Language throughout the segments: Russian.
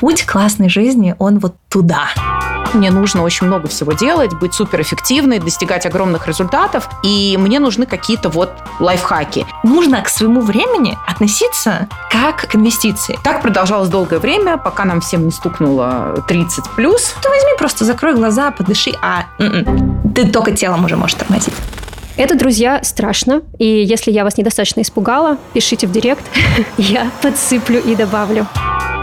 Путь классной жизни, он вот туда. Мне нужно очень много всего делать, быть суперэффективной, достигать огромных результатов, и мне нужны какие-то вот лайфхаки. Нужно к своему времени относиться как к инвестиции. Так продолжалось долгое время, пока нам всем не стукнуло 30 плюс. Ты возьми, просто закрой глаза, подыши, а м-м, ты только телом уже можешь тормозить. Это, друзья, страшно. И если я вас недостаточно испугала, пишите в директ. я подсыплю и добавлю.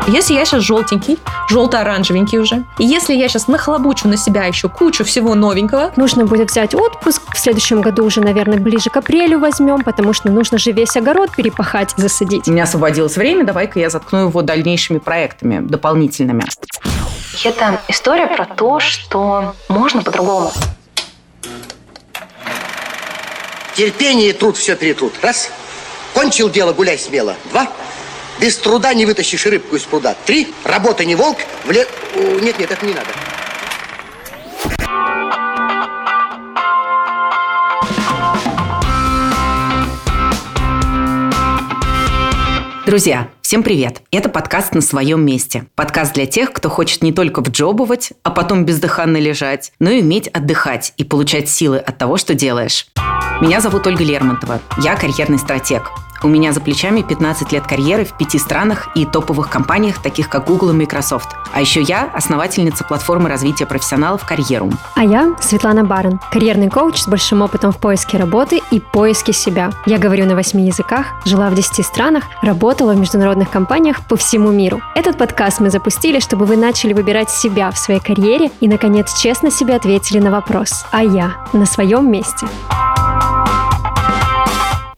Если я сейчас желтенький, желто-оранжевенький уже, и если я сейчас нахлобучу на себя еще кучу всего новенького... Нужно будет взять отпуск. В следующем году уже, наверное, ближе к апрелю возьмем, потому что нужно же весь огород перепахать, засадить. У меня освободилось время, давай-ка я заткну его дальнейшими проектами дополнительными. Это история про то, что можно по-другому. Терпение и труд все перетрут. Раз. Кончил дело, гуляй смело. Два. Без труда не вытащишь рыбку из пруда. Три. Работа не волк. В ле... Нет, нет, это не надо. Друзья, всем привет! Это подкаст «На своем месте». Подкаст для тех, кто хочет не только вджобывать, а потом бездыханно лежать, но и уметь отдыхать и получать силы от того, что делаешь. Меня зовут Ольга Лермонтова. Я карьерный стратег. У меня за плечами 15 лет карьеры в пяти странах и топовых компаниях, таких как Google и Microsoft. А еще я основательница платформы развития профессионалов «Карьерум». А я Светлана Барон, карьерный коуч с большим опытом в поиске работы и поиске себя. Я говорю на восьми языках, жила в 10 странах, работала в международных компаниях по всему миру. Этот подкаст мы запустили, чтобы вы начали выбирать себя в своей карьере и, наконец, честно себе ответили на вопрос «А я на своем месте?»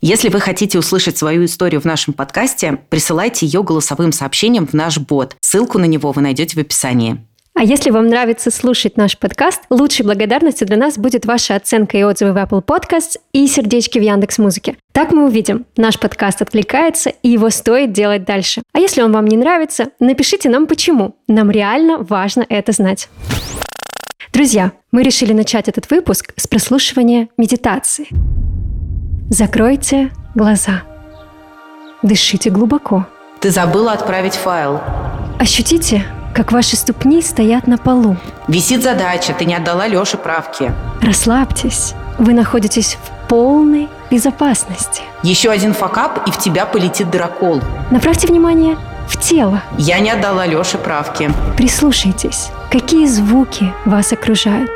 Если вы хотите услышать свою историю в нашем подкасте, присылайте ее голосовым сообщением в наш бот. Ссылку на него вы найдете в описании. А если вам нравится слушать наш подкаст, лучшей благодарностью для нас будет ваша оценка и отзывы в Apple Podcasts и сердечки в Яндекс Музыке. Так мы увидим, наш подкаст откликается и его стоит делать дальше. А если он вам не нравится, напишите нам почему. Нам реально важно это знать. Друзья, мы решили начать этот выпуск с прослушивания медитации. Закройте глаза. Дышите глубоко. Ты забыла отправить файл. Ощутите, как ваши ступни стоят на полу. Висит задача, ты не отдала Лёше правки. Расслабьтесь. Вы находитесь в полной безопасности. Еще один факап, и в тебя полетит дракол. Направьте внимание в тело. Я не отдала Лёше правки. Прислушайтесь, какие звуки вас окружают.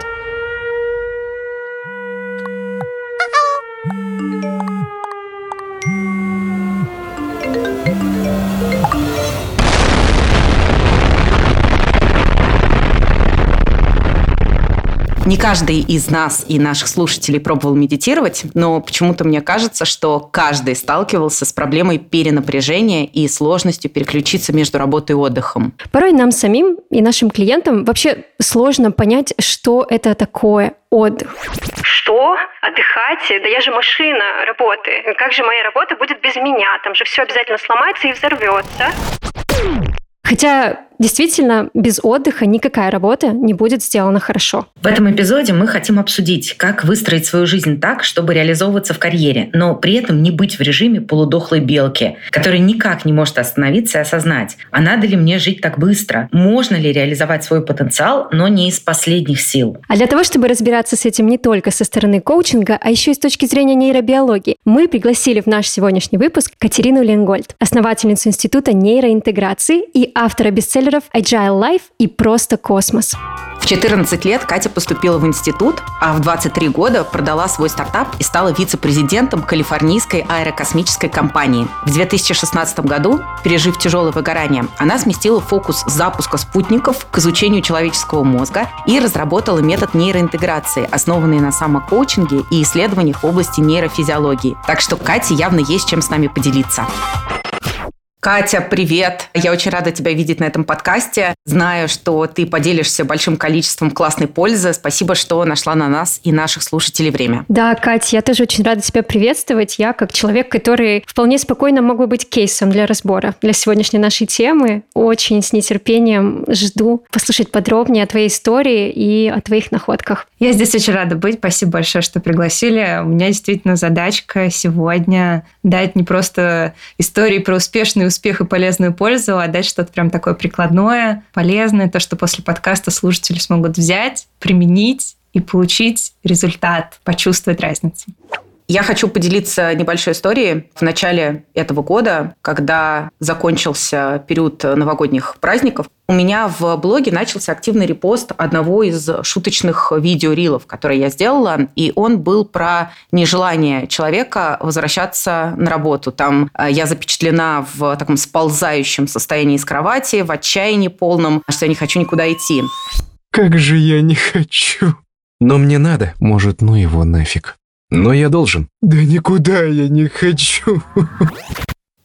Не каждый из нас и наших слушателей пробовал медитировать, но почему-то мне кажется, что каждый сталкивался с проблемой перенапряжения и сложностью переключиться между работой и отдыхом. Порой нам самим и нашим клиентам вообще сложно понять, что это такое отдых. Что? Отдыхать? Да я же машина работы. Как же моя работа будет без меня? Там же все обязательно сломается и взорвется. Хотя Действительно, без отдыха никакая работа не будет сделана хорошо. В этом эпизоде мы хотим обсудить, как выстроить свою жизнь так, чтобы реализовываться в карьере, но при этом не быть в режиме полудохлой белки, которая никак не может остановиться и осознать, а надо ли мне жить так быстро, можно ли реализовать свой потенциал, но не из последних сил. А для того, чтобы разбираться с этим не только со стороны коучинга, а еще и с точки зрения нейробиологии, мы пригласили в наш сегодняшний выпуск Катерину Ленгольд, основательницу Института нейроинтеграции и автора бестселлера тренеров, Agile Life и просто космос. В 14 лет Катя поступила в институт, а в 23 года продала свой стартап и стала вице-президентом Калифорнийской аэрокосмической компании. В 2016 году, пережив тяжелое выгорание, она сместила фокус запуска спутников к изучению человеческого мозга и разработала метод нейроинтеграции, основанный на самокоучинге и исследованиях в области нейрофизиологии. Так что Кате явно есть чем с нами поделиться. Катя, привет! Я очень рада тебя видеть на этом подкасте. Знаю, что ты поделишься большим количеством классной пользы. Спасибо, что нашла на нас и наших слушателей время. Да, Катя, я тоже очень рада тебя приветствовать. Я как человек, который вполне спокойно мог бы быть кейсом для разбора для сегодняшней нашей темы. Очень с нетерпением жду послушать подробнее о твоей истории и о твоих находках. Я здесь очень рада быть. Спасибо большое, что пригласили. У меня действительно задачка сегодня дать не просто истории про успешные успех и полезную пользу, а дать что-то прям такое прикладное, полезное, то, что после подкаста слушатели смогут взять, применить и получить результат, почувствовать разницу. Я хочу поделиться небольшой историей. В начале этого года, когда закончился период новогодних праздников, у меня в блоге начался активный репост одного из шуточных видеорилов, которые я сделала, и он был про нежелание человека возвращаться на работу. Там э, я запечатлена в таком сползающем состоянии из кровати, в отчаянии полном, что я не хочу никуда идти. Как же я не хочу. Но мне надо, может, ну его нафиг. Но я должен. Да никуда я не хочу.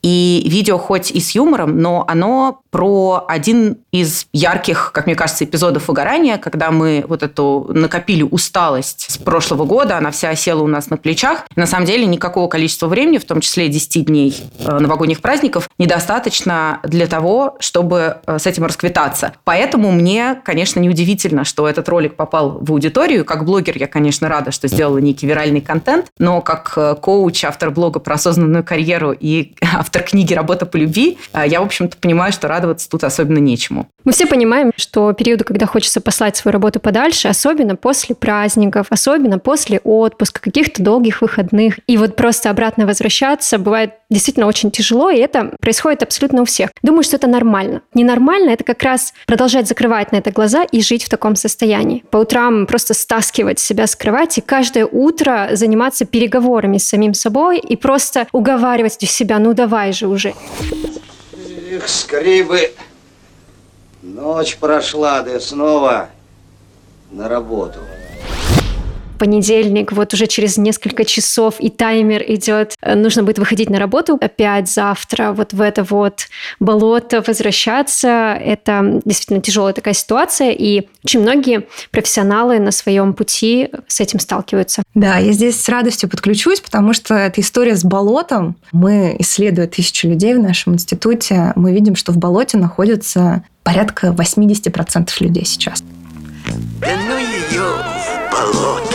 И видео хоть и с юмором, но оно про один из ярких, как мне кажется, эпизодов выгорания, когда мы вот эту накопили усталость с прошлого года, она вся села у нас на плечах. На самом деле никакого количества времени, в том числе 10 дней э, новогодних праздников, недостаточно для того, чтобы э, с этим расквитаться. Поэтому мне, конечно, неудивительно, что этот ролик попал в аудиторию. Как блогер я, конечно, рада, что сделала некий виральный контент, но как э, коуч, автор блога про осознанную карьеру и автор книги «Работа по любви», я, в общем-то, понимаю, что радоваться тут особенно нечему. Мы все понимаем, что периоды, когда хочется послать свою работу подальше, особенно после праздников, особенно после отпуска, каких-то долгих выходных, и вот просто обратно возвращаться бывает действительно очень тяжело, и это происходит абсолютно у всех. Думаю, что это нормально. Ненормально — это как раз продолжать закрывать на это глаза и жить в таком состоянии. По утрам просто стаскивать себя с кровати, каждое утро заниматься переговорами с самим собой и просто уговаривать себя, ну давай же уже. Эх, скорее бы ночь прошла, да снова на работу понедельник, вот уже через несколько часов и таймер идет, э, нужно будет выходить на работу опять завтра, вот в это вот болото возвращаться. Это действительно тяжелая такая ситуация, и очень многие профессионалы на своем пути с этим сталкиваются. Да, я здесь с радостью подключусь, потому что эта история с болотом, мы, исследуя тысячи людей в нашем институте, мы видим, что в болоте находится порядка 80% людей сейчас. Да ну ее в болото.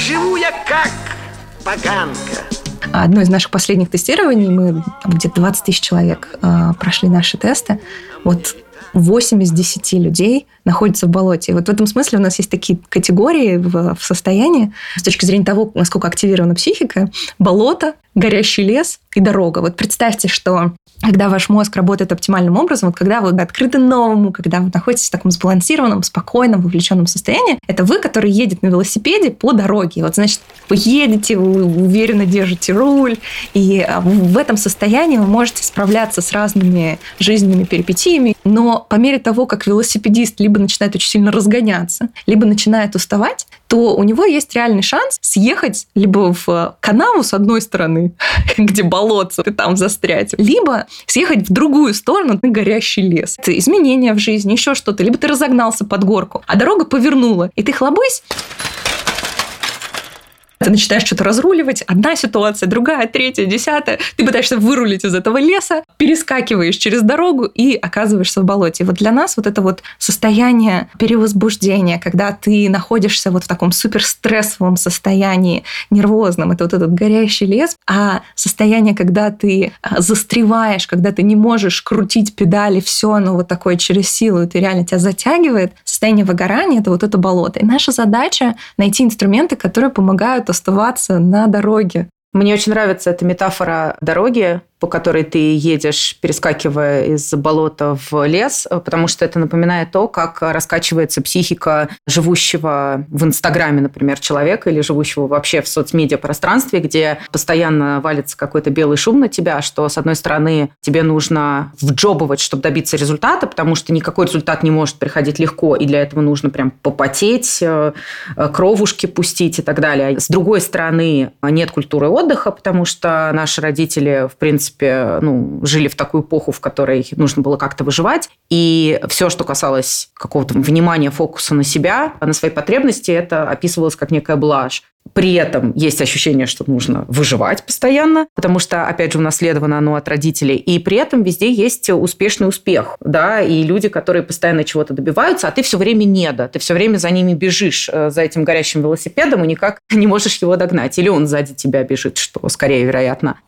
Живу я как поганка. Одно из наших последних тестирований, мы где-то 20 тысяч человек э, прошли наши тесты. Вот 8 из 10 людей находятся в болоте. И вот в этом смысле у нас есть такие категории в, в состоянии с точки зрения того, насколько активирована психика. Болото, горящий лес и дорога. Вот представьте, что когда ваш мозг работает оптимальным образом, вот когда вы открыты новому, когда вы находитесь в таком сбалансированном, спокойном, вовлеченном состоянии, это вы, который едет на велосипеде по дороге. Вот, значит, вы едете, вы уверенно держите руль, и а, в этом состоянии вы можете справляться с разными жизненными перипетиями, но по мере того, как велосипедист либо начинает очень сильно разгоняться, либо начинает уставать, то у него есть реальный шанс съехать либо в канаву с одной стороны, где болотце, и там застрять, либо съехать в другую сторону, на горящий лес. Это изменения в жизни, еще что-то. Либо ты разогнался под горку, а дорога повернула, и ты хлобысь, ты начинаешь что-то разруливать, одна ситуация, другая, третья, десятая. Ты пытаешься вырулить из этого леса, перескакиваешь через дорогу и оказываешься в болоте. И вот для нас вот это вот состояние перевозбуждения, когда ты находишься вот в таком суперстрессовом состоянии, нервозном, это вот этот горящий лес, а состояние, когда ты а, застреваешь, когда ты не можешь крутить педали, все оно вот такое через силу, и ты реально тебя затягивает, состояние выгорания, это вот это болото. И наша задача найти инструменты, которые помогают оставаться на дороге. Мне очень нравится эта метафора дороги, по которой ты едешь, перескакивая из болота в лес, потому что это напоминает то, как раскачивается психика живущего в Инстаграме, например, человека или живущего вообще в соцмедиа пространстве, где постоянно валится какой-то белый шум на тебя, что, с одной стороны, тебе нужно вджобывать, чтобы добиться результата, потому что никакой результат не может приходить легко, и для этого нужно прям попотеть, э, кровушки пустить и так далее. С другой стороны, нет культуры отдыха, потому что наши родители, в принципе, принципе, ну, жили в такую эпоху, в которой нужно было как-то выживать. И все, что касалось какого-то внимания, фокуса на себя, на свои потребности, это описывалось как некая блажь. При этом есть ощущение, что нужно выживать постоянно, потому что, опять же, унаследовано оно от родителей. И при этом везде есть успешный успех, да, и люди, которые постоянно чего-то добиваются, а ты все время не да, ты все время за ними бежишь, э, за этим горящим велосипедом, и никак не можешь его догнать. Или он сзади тебя бежит, что скорее вероятно.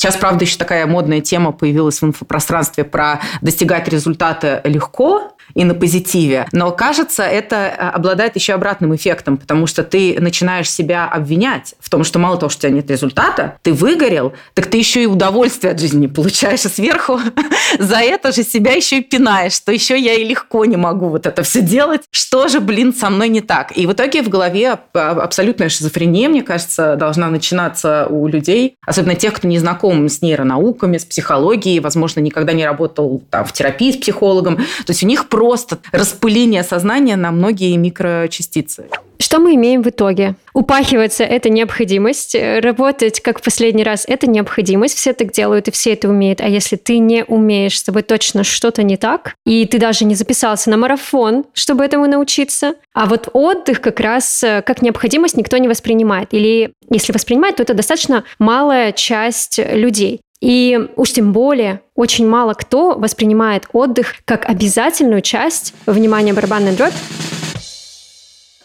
Сейчас, правда, еще такая модная тема появилась в инфопространстве про достигать результата легко, и на позитиве. Но кажется, это э, обладает еще обратным эффектом, потому что ты начинаешь себя обвинять в том, что мало того, что у тебя нет результата, ты выгорел, так ты еще и удовольствие от жизни получаешь, и сверху за это же себя еще и пинаешь, что еще я и легко не могу вот это все делать. Что же, блин, со мной не так? И в итоге в голове абсолютная шизофрения, мне кажется, должна начинаться у людей, особенно тех, кто не знаком с нейронауками, с психологией, возможно, никогда не работал там, в терапии с психологом. То есть у них просто распыление сознания на многие микрочастицы. Что мы имеем в итоге? Упахиваться – это необходимость. Работать, как в последний раз, это необходимость. Все так делают, и все это умеют. А если ты не умеешь, с тобой точно что-то не так, и ты даже не записался на марафон, чтобы этому научиться, а вот отдых как раз э, как необходимость никто не воспринимает. Или если воспринимает, то это достаточно малая часть людей. И уж тем более очень мало кто воспринимает отдых как обязательную часть, внимания барабанная дробь,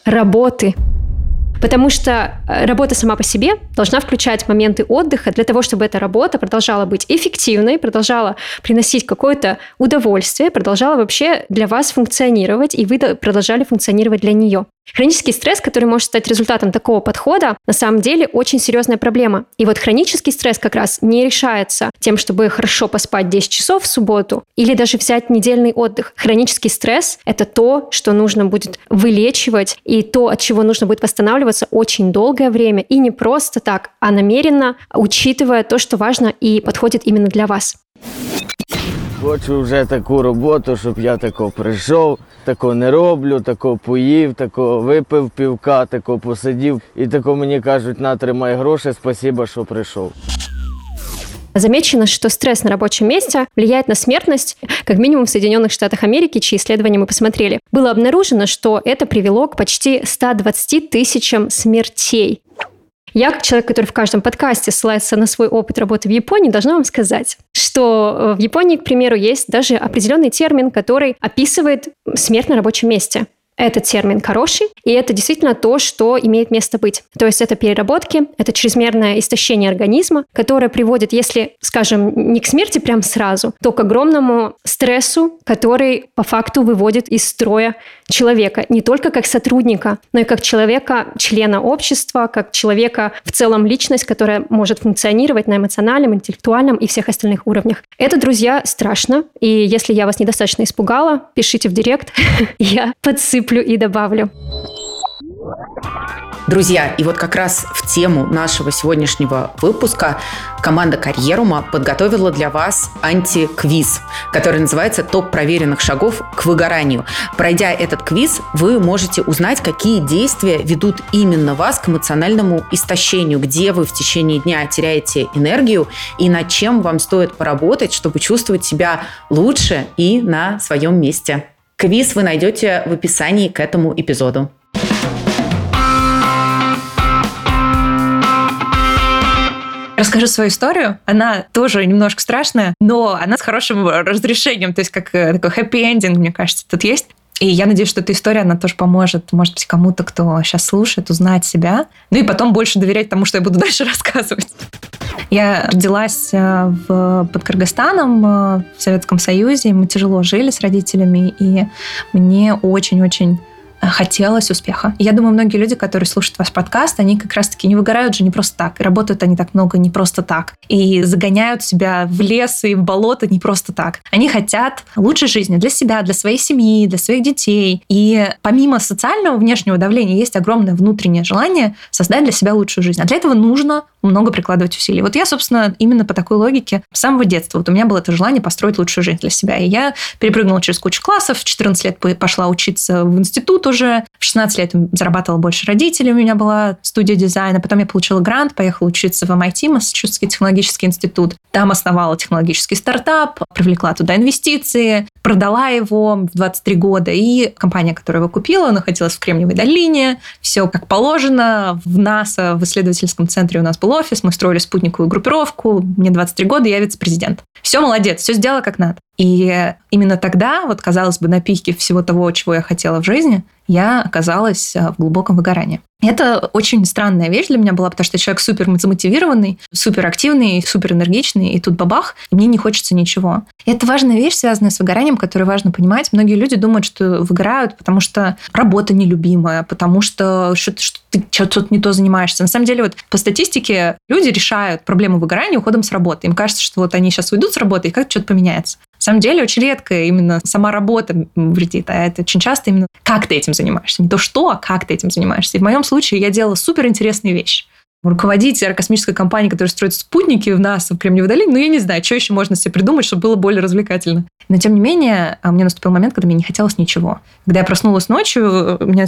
работы. Потому что э, работа сама по себе должна включать моменты отдыха для того, чтобы эта работа продолжала быть эффективной, продолжала приносить какое-то удовольствие, продолжала вообще для вас функционировать, и вы продолжали функционировать для нее. Хронический стресс, который может стать результатом такого подхода, на самом деле очень серьезная проблема. И вот хронический стресс как раз не решается тем, чтобы хорошо поспать 10 часов в субботу или даже взять недельный отдых. Хронический стресс – это то, что нужно будет вылечивать и то, от чего нужно будет восстанавливаться очень долгое время. И не просто так, а намеренно, учитывая то, что важно и подходит именно для вас. Хочу вже таку роботу, щоб я тако прийшов, тако не роблю, тако поїв, тако випив півка, тако посидів. І тако мені кажуть, на тримай гроші, спасибо, що прийшов. Замечено, что стресс на рабочем месте влияет на смертность, как минимум в Соединенных Штатах Америки, чьи исследования мы посмотрели. Было обнаружено, что это привело к почти 120 тысячам смертей я, как человек, который в каждом подкасте ссылается на свой опыт работы в Японии, должна вам сказать, что э, в Японии, к примеру, есть даже определенный термин, который описывает смерть на рабочем месте. Этот термин хороший, и это действительно то, что имеет место быть. То есть это переработки, это чрезмерное истощение организма, которое приводит, если, скажем, не к смерти прям сразу, то к огромному стрессу, который по факту выводит из строя человека, не только как сотрудника, но и как человека, члена общества, как человека в целом личность, которая может функционировать на эмоциональном, интеллектуальном и всех остальных уровнях. Это, друзья, страшно, и если я вас недостаточно испугала, пишите в директ, я подсыплю досыплю и добавлю. Друзья, и вот как раз в тему нашего сегодняшнего выпуска команда Карьерума подготовила для вас антиквиз, который называется «Топ проверенных шагов к выгоранию». Пройдя этот квиз, вы можете узнать, какие действия ведут именно вас к эмоциональному истощению, где вы в течение дня теряете энергию и над чем вам стоит поработать, чтобы чувствовать себя лучше и на своем месте. Квиз вы найдете в описании к этому эпизоду. Расскажу свою историю. Она тоже немножко страшная, но она с хорошим разрешением, то есть как э, такой хэппи-эндинг, мне кажется, тут есть. И я надеюсь, что эта история, она тоже поможет, может быть, кому-то, кто сейчас слушает, узнать себя. Ну и потом больше доверять тому, что я буду дальше рассказывать. Я родилась э, в, под Кыргызстаном, э, в Советском Союзе. Мы тяжело жили с родителями, и мне очень-очень хотелось успеха. я думаю, многие люди, которые слушают ваш подкаст, они как раз-таки не выгорают же не просто так. И работают они так много не просто так. И загоняют себя в лес и в болото не просто так. Они хотят лучшей жизни для себя, для своей семьи, для своих детей. И помимо социального внешнего давления есть огромное внутреннее желание создать для себя лучшую жизнь. А для этого нужно много прикладывать усилий. Вот я, собственно, именно по такой логике с самого детства. Вот у меня было это желание построить лучшую жизнь для себя. И я перепрыгнула через кучу классов, в 14 лет пошла учиться в институт уже, в 16 лет зарабатывала больше родителей, у меня была студия дизайна, потом я получила грант, поехала учиться в MIT, Массачусетский технологический институт. Там основала технологический стартап, привлекла туда инвестиции, продала его в 23 года, и компания, которая его купила, находилась в Кремниевой долине, все как положено, в НАСА, в исследовательском центре у нас был офис, мы строили спутниковую группировку, мне 23 года, я вице-президент. Все молодец, все сделала как надо. И именно тогда, вот казалось бы, на пике всего того, чего я хотела в жизни, я оказалась в глубоком выгорании. Это очень странная вещь для меня была, потому что человек супер замотивированный, супер активный, супер энергичный, и тут бабах, и мне не хочется ничего. И это важная вещь, связанная с выгоранием, которую важно понимать. Многие люди думают, что выгорают, потому что работа нелюбимая, потому что что-то, что ты что-то не то занимаешься. На самом деле, вот по статистике люди решают проблему выгорания уходом с работы. Им кажется, что вот они сейчас уйдут с работы, и как-то что-то поменяется. Самом деле, очень редко именно сама работа вредит, а это очень часто именно как ты этим занимаешься. Не то что, а как ты этим занимаешься. И в моем случае я делала супер интересные вещи руководить аэрокосмической компанией, которая строит спутники в НАСА в Кремниевой долине, ну, я не знаю, что еще можно себе придумать, чтобы было более развлекательно. Но, тем не менее, а, мне наступил момент, когда мне не хотелось ничего. Когда я проснулась ночью, у меня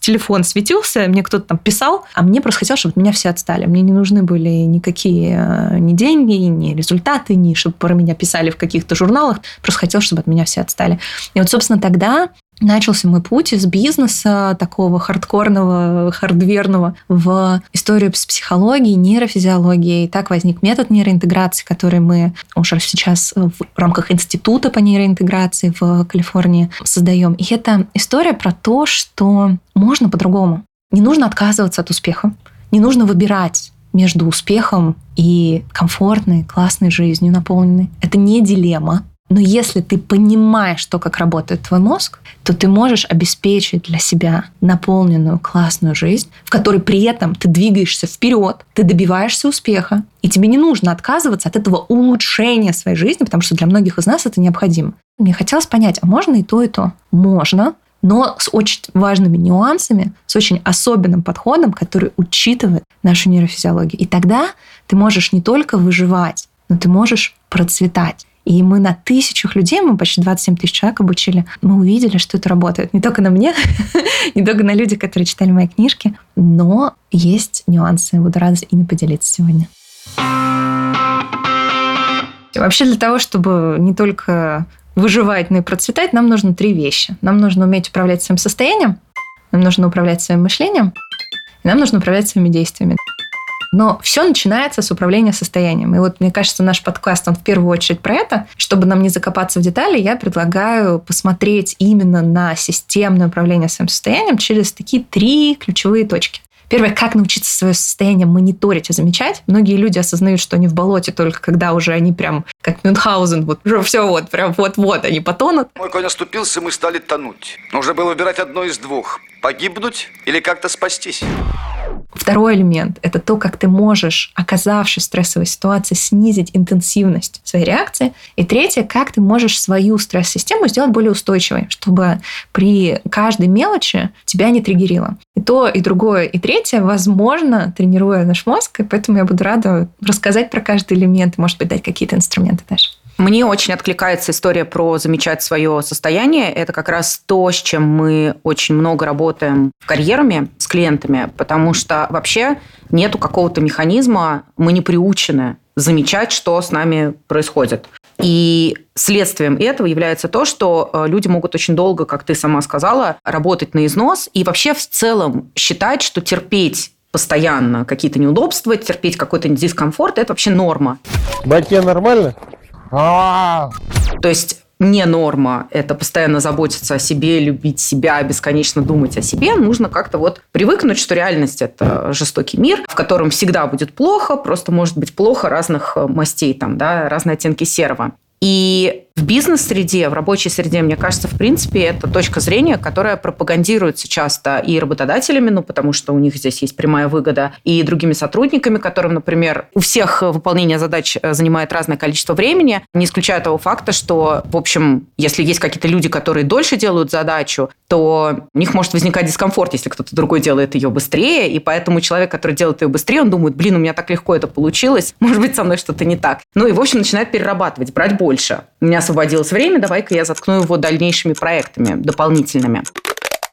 телефон светился, мне кто-то там писал, а мне просто хотелось, чтобы меня все отстали. Мне не нужны были никакие а, ни деньги, ни результаты, ни чтобы про меня писали в каких-то журналах. Просто хотелось, чтобы от меня все отстали. И вот, собственно, тогда начался мой путь из бизнеса такого хардкорного, хардверного в историю с психологией, нейрофизиологией. И так возник метод нейроинтеграции, который мы уже сейчас в рамках института по нейроинтеграции в Калифорнии создаем. И это история про то, что можно по-другому. Не нужно отказываться от успеха. Не нужно выбирать между успехом и комфортной, классной жизнью наполненной. Это не дилемма. Но если ты понимаешь то, как работает твой мозг, то ты можешь обеспечить для себя наполненную классную жизнь, в которой при этом ты двигаешься вперед, ты добиваешься успеха, и тебе не нужно отказываться от этого улучшения своей жизни, потому что для многих из нас это необходимо. Мне хотелось понять, а можно и то, и то? Можно, но с очень важными нюансами, с очень особенным подходом, который учитывает нашу нейрофизиологию. И тогда ты можешь не только выживать, но ты можешь процветать. И мы на тысячах людей, мы почти 27 тысяч человек обучили, мы увидели, что это работает. Не только на мне, не только на людях, которые читали мои книжки, но есть нюансы. Буду рада ими поделиться сегодня. Вообще для того, чтобы не только выживать, но и процветать, нам нужно три вещи. Нам нужно уметь управлять своим состоянием, нам нужно управлять своим мышлением, и нам нужно управлять своими действиями. Но все начинается с управления состоянием. И вот мне кажется, наш подкаст, он в первую очередь про это. Чтобы нам не закопаться в детали, я предлагаю посмотреть именно на системное управление своим состоянием через такие три ключевые точки. Первое, как научиться свое состояние мониторить и замечать. Многие люди осознают, что они в болоте только когда уже они прям как Мюнхгаузен, вот уже все вот, прям вот-вот они потонут. Мой конь оступился, мы стали тонуть. Нужно было выбирать одно из двух. Погибнуть или как-то спастись. Второй элемент – это то, как ты можешь, оказавшись в стрессовой ситуации, снизить интенсивность своей реакции. И третье – как ты можешь свою стресс-систему сделать более устойчивой, чтобы при каждой мелочи тебя не триггерило. И то, и другое, и третье, возможно, тренируя наш мозг, и поэтому я буду рада рассказать про каждый элемент, может быть, дать какие-то инструменты даже. Мне очень откликается история про замечать свое состояние. Это как раз то, с чем мы очень много работаем в карьерами с клиентами, потому что вообще нету какого-то механизма, мы не приучены замечать, что с нами происходит. И следствием этого является то, что э, люди могут очень долго, как ты сама сказала, работать на износ и вообще в целом считать, что терпеть постоянно какие-то неудобства, терпеть какой-то дискомфорт – это вообще норма. Батьке нормально? То есть не норма – это постоянно заботиться о себе, любить себя, бесконечно думать о себе. Нужно как-то вот привыкнуть, что реальность – это жестокий мир, в котором всегда будет плохо, просто может быть плохо разных мастей, там, да, разные оттенки серого. И в бизнес-среде, в рабочей среде, мне кажется, в принципе, это точка зрения, которая пропагандируется часто и работодателями, ну, потому что у них здесь есть прямая выгода, и другими сотрудниками, которым, например, у всех выполнение задач э, занимает разное количество времени, не исключая того факта, что, в общем, если есть какие-то люди, которые дольше делают задачу, то у них может возникать дискомфорт, если кто-то другой делает ее быстрее, и поэтому человек, который делает ее быстрее, он думает, блин, у меня так легко это получилось, может быть, со мной что-то не так. Ну и, в общем, начинает перерабатывать, брать больше. У меня освободилось время, давай-ка я заткну его дальнейшими проектами дополнительными.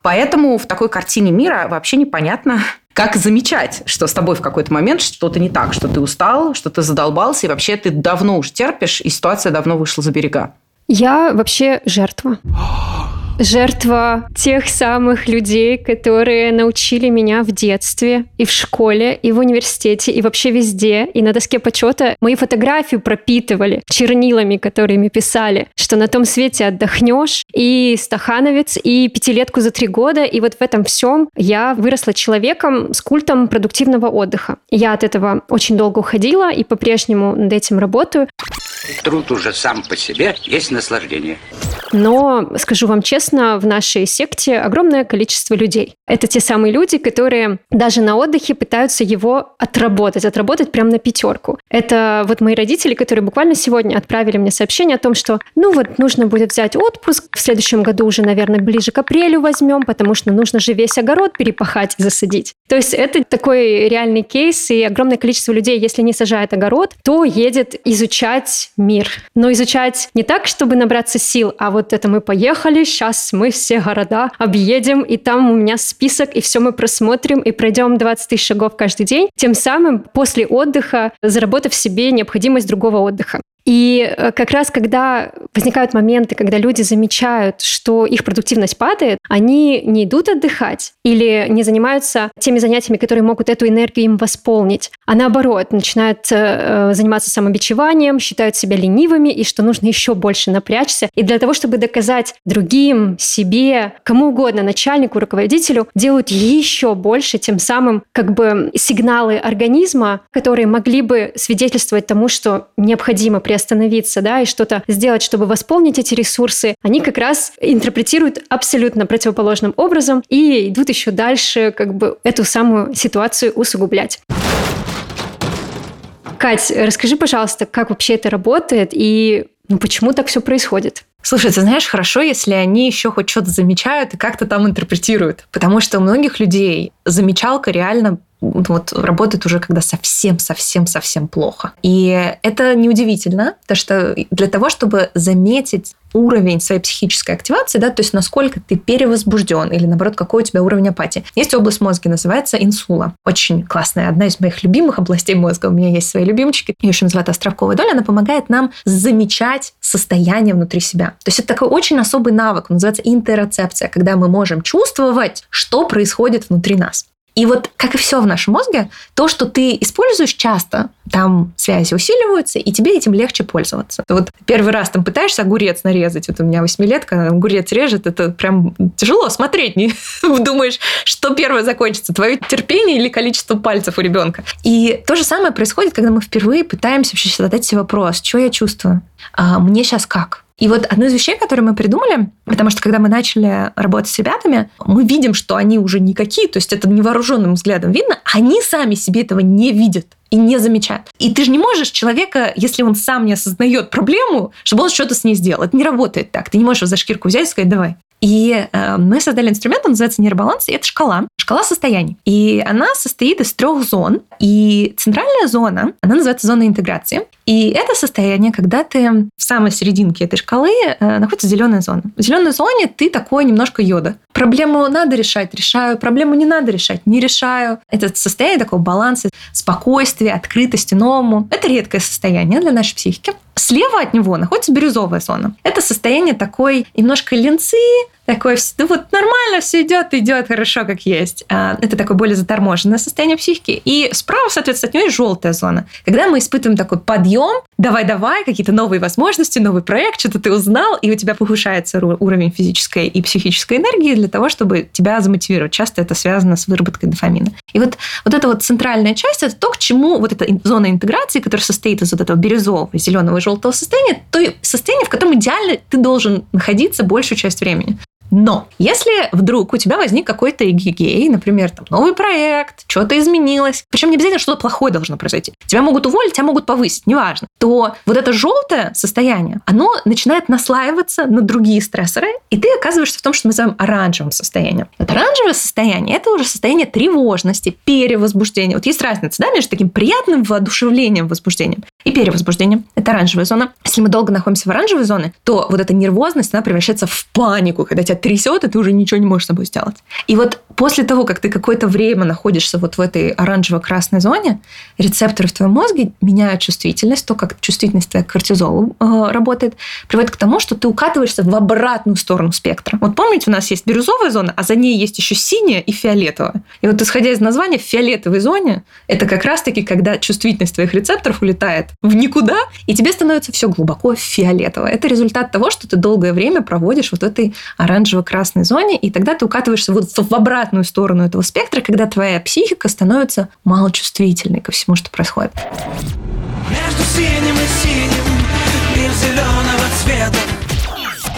Поэтому в такой картине мира вообще непонятно, как замечать, что с тобой в какой-то момент что-то не так, что ты устал, что ты задолбался, и вообще ты давно уже терпишь, и ситуация давно вышла за берега. Я вообще жертва. жертва тех самых людей, которые научили меня в детстве и в школе, и в университете, и вообще везде. И на доске почета мои фотографии пропитывали чернилами, которыми писали, что на том свете отдохнешь, и стахановец, и пятилетку за три года. И вот в этом всем я выросла человеком с культом продуктивного отдыха. Я от этого очень долго уходила и по-прежнему над этим работаю. Труд уже сам по себе есть наслаждение. Но, скажу вам честно, в нашей секте огромное количество людей. Это те самые люди, которые даже на отдыхе пытаются его отработать, отработать прямо на пятерку. Это вот мои родители, которые буквально сегодня отправили мне сообщение о том, что ну вот нужно будет взять отпуск, в следующем году уже, наверное, ближе к апрелю возьмем, потому что нужно же весь огород перепахать и засадить. То есть это такой реальный кейс, и огромное количество людей, если не сажает огород, то едет изучать мир. Но изучать не так, чтобы набраться сил, а вот это мы поехали, сейчас мы все города объедем, и там у меня список, и все мы просмотрим, и пройдем 20 тысяч шагов каждый день. Тем самым после отдыха заработав себе необходимость другого отдыха. И э, как раз когда возникают моменты, когда люди замечают, что их продуктивность падает, они не идут отдыхать или не занимаются теми занятиями, которые могут эту энергию им восполнить, а наоборот, начинают э, э, заниматься самобичеванием, считают себя ленивыми и что нужно еще больше напрячься. И для того, чтобы доказать другим, себе, кому угодно, начальнику, руководителю, делают еще больше, тем самым как бы сигналы организма, которые могли бы свидетельствовать тому, что необходимо приостановиться, да, и что-то сделать, чтобы восполнить эти ресурсы, они как раз интерпретируют абсолютно противоположным образом и идут еще дальше, как бы эту самую ситуацию усугублять. Кать, расскажи, пожалуйста, как вообще это работает и ну, почему так все происходит? Слушай, ты знаешь, хорошо, если они еще хоть что-то замечают и как-то там интерпретируют. Потому что у многих людей замечалка реально вот работает уже когда совсем-совсем-совсем плохо. И это неудивительно, потому что для того, чтобы заметить уровень своей психической активации, да, то есть насколько ты перевозбужден или наоборот, какой у тебя уровень апатии. Есть область мозга, называется инсула. Очень классная, одна из моих любимых областей мозга. У меня есть свои любимчики. Ее еще называют островковая доля. Она помогает нам замечать состояние внутри себя. То есть это такой очень особый навык, называется интероцепция, когда мы можем чувствовать, что происходит внутри нас. И вот, как и все в нашем мозге, то, что ты используешь часто, там связи усиливаются, и тебе этим легче пользоваться. Вот первый раз там пытаешься огурец нарезать, вот у меня восьмилетка, огурец режет, это прям тяжело смотреть, не думаешь, что первое закончится, твое терпение или количество пальцев у ребенка. И то же самое происходит, когда мы впервые пытаемся вообще задать себе вопрос, что я чувствую, а мне сейчас как? И вот одно из вещей, которые мы придумали, потому что когда мы начали работать с ребятами, мы видим, что они уже никакие, то есть это невооруженным взглядом видно, они сами себе этого не видят и не замечают. И ты же не можешь человека, если он сам не осознает проблему, чтобы он что-то с ней сделал. Это не работает так. Ты не можешь его за шкирку взять и сказать, давай. И э, мы создали инструмент, он называется нейробаланс, и это шкала, шкала состояний. И она состоит из трех зон. И центральная зона, она называется зона интеграции. И это состояние, когда ты в самой серединке этой шкалы э, находится зеленая зона. В зеленой зоне ты такой немножко йода. Проблему надо решать, решаю. Проблему не надо решать, не решаю. Это состояние такого баланса, спокойствия, открытости новому. Это редкое состояние для нашей психики. Слева от него находится бирюзовая зона. Это состояние такой немножко ленцы, такое, ну вот нормально все идет, идет хорошо, как есть. А, это такое более заторможенное состояние психики. И справа, соответственно, от нее желтая зона. Когда мы испытываем такой подъем, давай-давай, какие-то новые возможности, новый проект, что-то ты узнал, и у тебя повышается уровень физической и психической энергии для того, чтобы тебя замотивировать. Часто это связано с выработкой дофамина. И вот, вот эта вот центральная часть, это то, к чему вот эта зона интеграции, которая состоит из вот этого бирюзового, зеленого и желтого состояния, то состояние, в котором идеально ты должен находиться большую часть времени. Но если вдруг у тебя возник какой-то эгигей, например, там, новый проект, что-то изменилось, причем не обязательно что-то плохое должно произойти, тебя могут уволить, тебя могут повысить, неважно, то вот это желтое состояние, оно начинает наслаиваться на другие стрессоры, и ты оказываешься в том, что мы называем оранжевым состоянием. Это оранжевое состояние – это уже состояние тревожности, перевозбуждения. Вот есть разница да, между таким приятным воодушевлением, возбуждением и перевозбуждением. Это оранжевая зона. Если мы долго находимся в оранжевой зоне, то вот эта нервозность, она превращается в панику, когда тебя трясет, и ты уже ничего не можешь с собой сделать. И вот после того, как ты какое-то время находишься вот в этой оранжево-красной зоне, рецепторы в твоем мозге меняют чувствительность, то, как чувствительность твоя к кортизолу э, работает, приводит к тому, что ты укатываешься в обратную сторону спектра. Вот помните, у нас есть бирюзовая зона, а за ней есть еще синяя и фиолетовая. И вот исходя из названия, в фиолетовой зоне это как раз-таки, когда чувствительность твоих рецепторов улетает в никуда, и тебе становится все глубоко фиолетово. Это результат того, что ты долгое время проводишь вот этой оранжево-красной зоне, и тогда ты укатываешься вот в обратную сторону этого спектра, когда твоя психика становится малочувствительной ко всему, что происходит. Между синим и синим, мир зеленого цвета.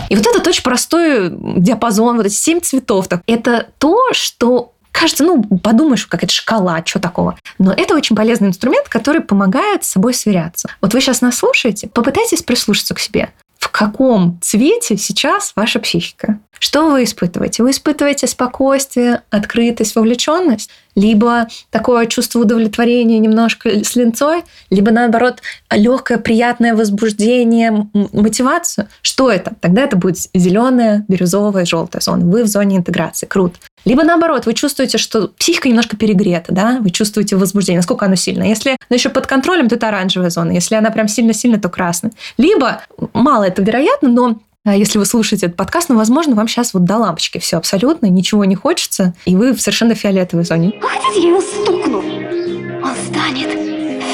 И вот этот очень простой диапазон, вот эти семь цветов, это то, что кажется, ну, подумаешь, как это шкала, что такого. Но это очень полезный инструмент, который помогает с собой сверяться. Вот вы сейчас нас слушаете, попытайтесь прислушаться к себе в каком цвете сейчас ваша психика. Что вы испытываете? Вы испытываете спокойствие, открытость, вовлеченность? Либо такое чувство удовлетворения немножко с линцой? Либо наоборот легкое, приятное возбуждение, мотивацию? Что это? Тогда это будет зеленая, бирюзовая, желтая зона. Вы в зоне интеграции. Круто. Либо наоборот, вы чувствуете, что психика немножко перегрета, да, вы чувствуете возбуждение, насколько оно сильно. Если оно еще под контролем, то это оранжевая зона. Если она прям сильно-сильно, то красная. Либо, мало это вероятно, но а если вы слушаете этот подкаст, ну, возможно, вам сейчас вот до лампочки все абсолютно, ничего не хочется, и вы в совершенно фиолетовой зоне. Хотите, я его стукну? Он станет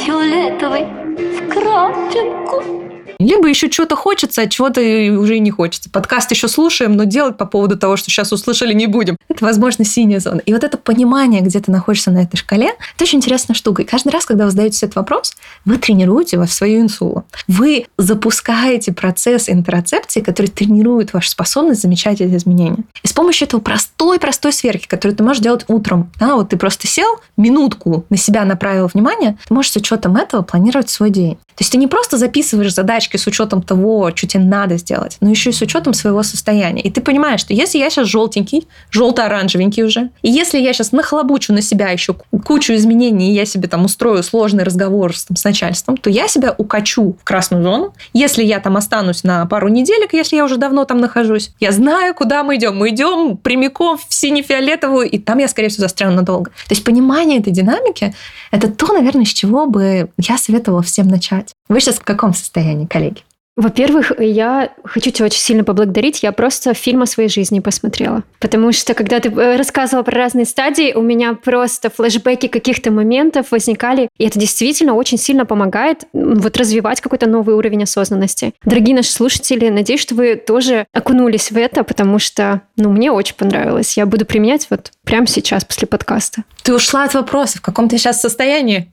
фиолетовый в крапинку. Либо еще чего-то хочется, а чего-то уже и не хочется. Подкаст еще слушаем, но делать по поводу того, что сейчас услышали, не будем. Это, возможно, синяя зона. И вот это понимание, где ты находишься на этой шкале, это очень интересная штука. И каждый раз, когда вы задаете этот вопрос, вы тренируете вас в свою инсулу. Вы запускаете процесс интероцепции, который тренирует вашу способность замечать эти изменения. И с помощью этого простой-простой сверки, которую ты можешь делать утром, да, вот ты просто сел, минутку на себя направил внимание, ты можешь с учетом этого планировать свой день. То есть ты не просто записываешь задачки с учетом того, что тебе надо сделать, но еще и с учетом своего состояния. И ты понимаешь, что если я сейчас желтенький, желто-оранжевенький уже, и если я сейчас нахлобучу на себя еще кучу изменений, и я себе там устрою сложный разговор с, там, с начальством, то я себя укачу в красную зону. Если я там останусь на пару неделек, если я уже давно там нахожусь, я знаю, куда мы идем. Мы идем прямиком в сине-фиолетовую, и там я, скорее всего, застряну надолго. То есть понимание этой динамики – это то, наверное, с чего бы я советовала всем начать. Вы сейчас в каком состоянии, коллеги? Во-первых, я хочу тебя очень сильно поблагодарить. Я просто фильм о своей жизни посмотрела. Потому что, когда ты э, рассказывала про разные стадии, у меня просто флешбеки каких-то моментов возникали. И это действительно очень сильно помогает вот развивать какой-то новый уровень осознанности. Дорогие наши слушатели, надеюсь, что вы тоже окунулись в это, потому что, ну, мне очень понравилось. Я буду применять вот прямо сейчас, после подкаста. Ты ушла от вопроса. В каком ты сейчас состоянии?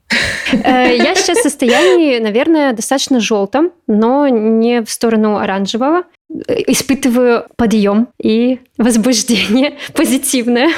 Э, я сейчас в состоянии, наверное, достаточно желтом, но не в сторону оранжевого. Испытываю подъем и возбуждение позитивное.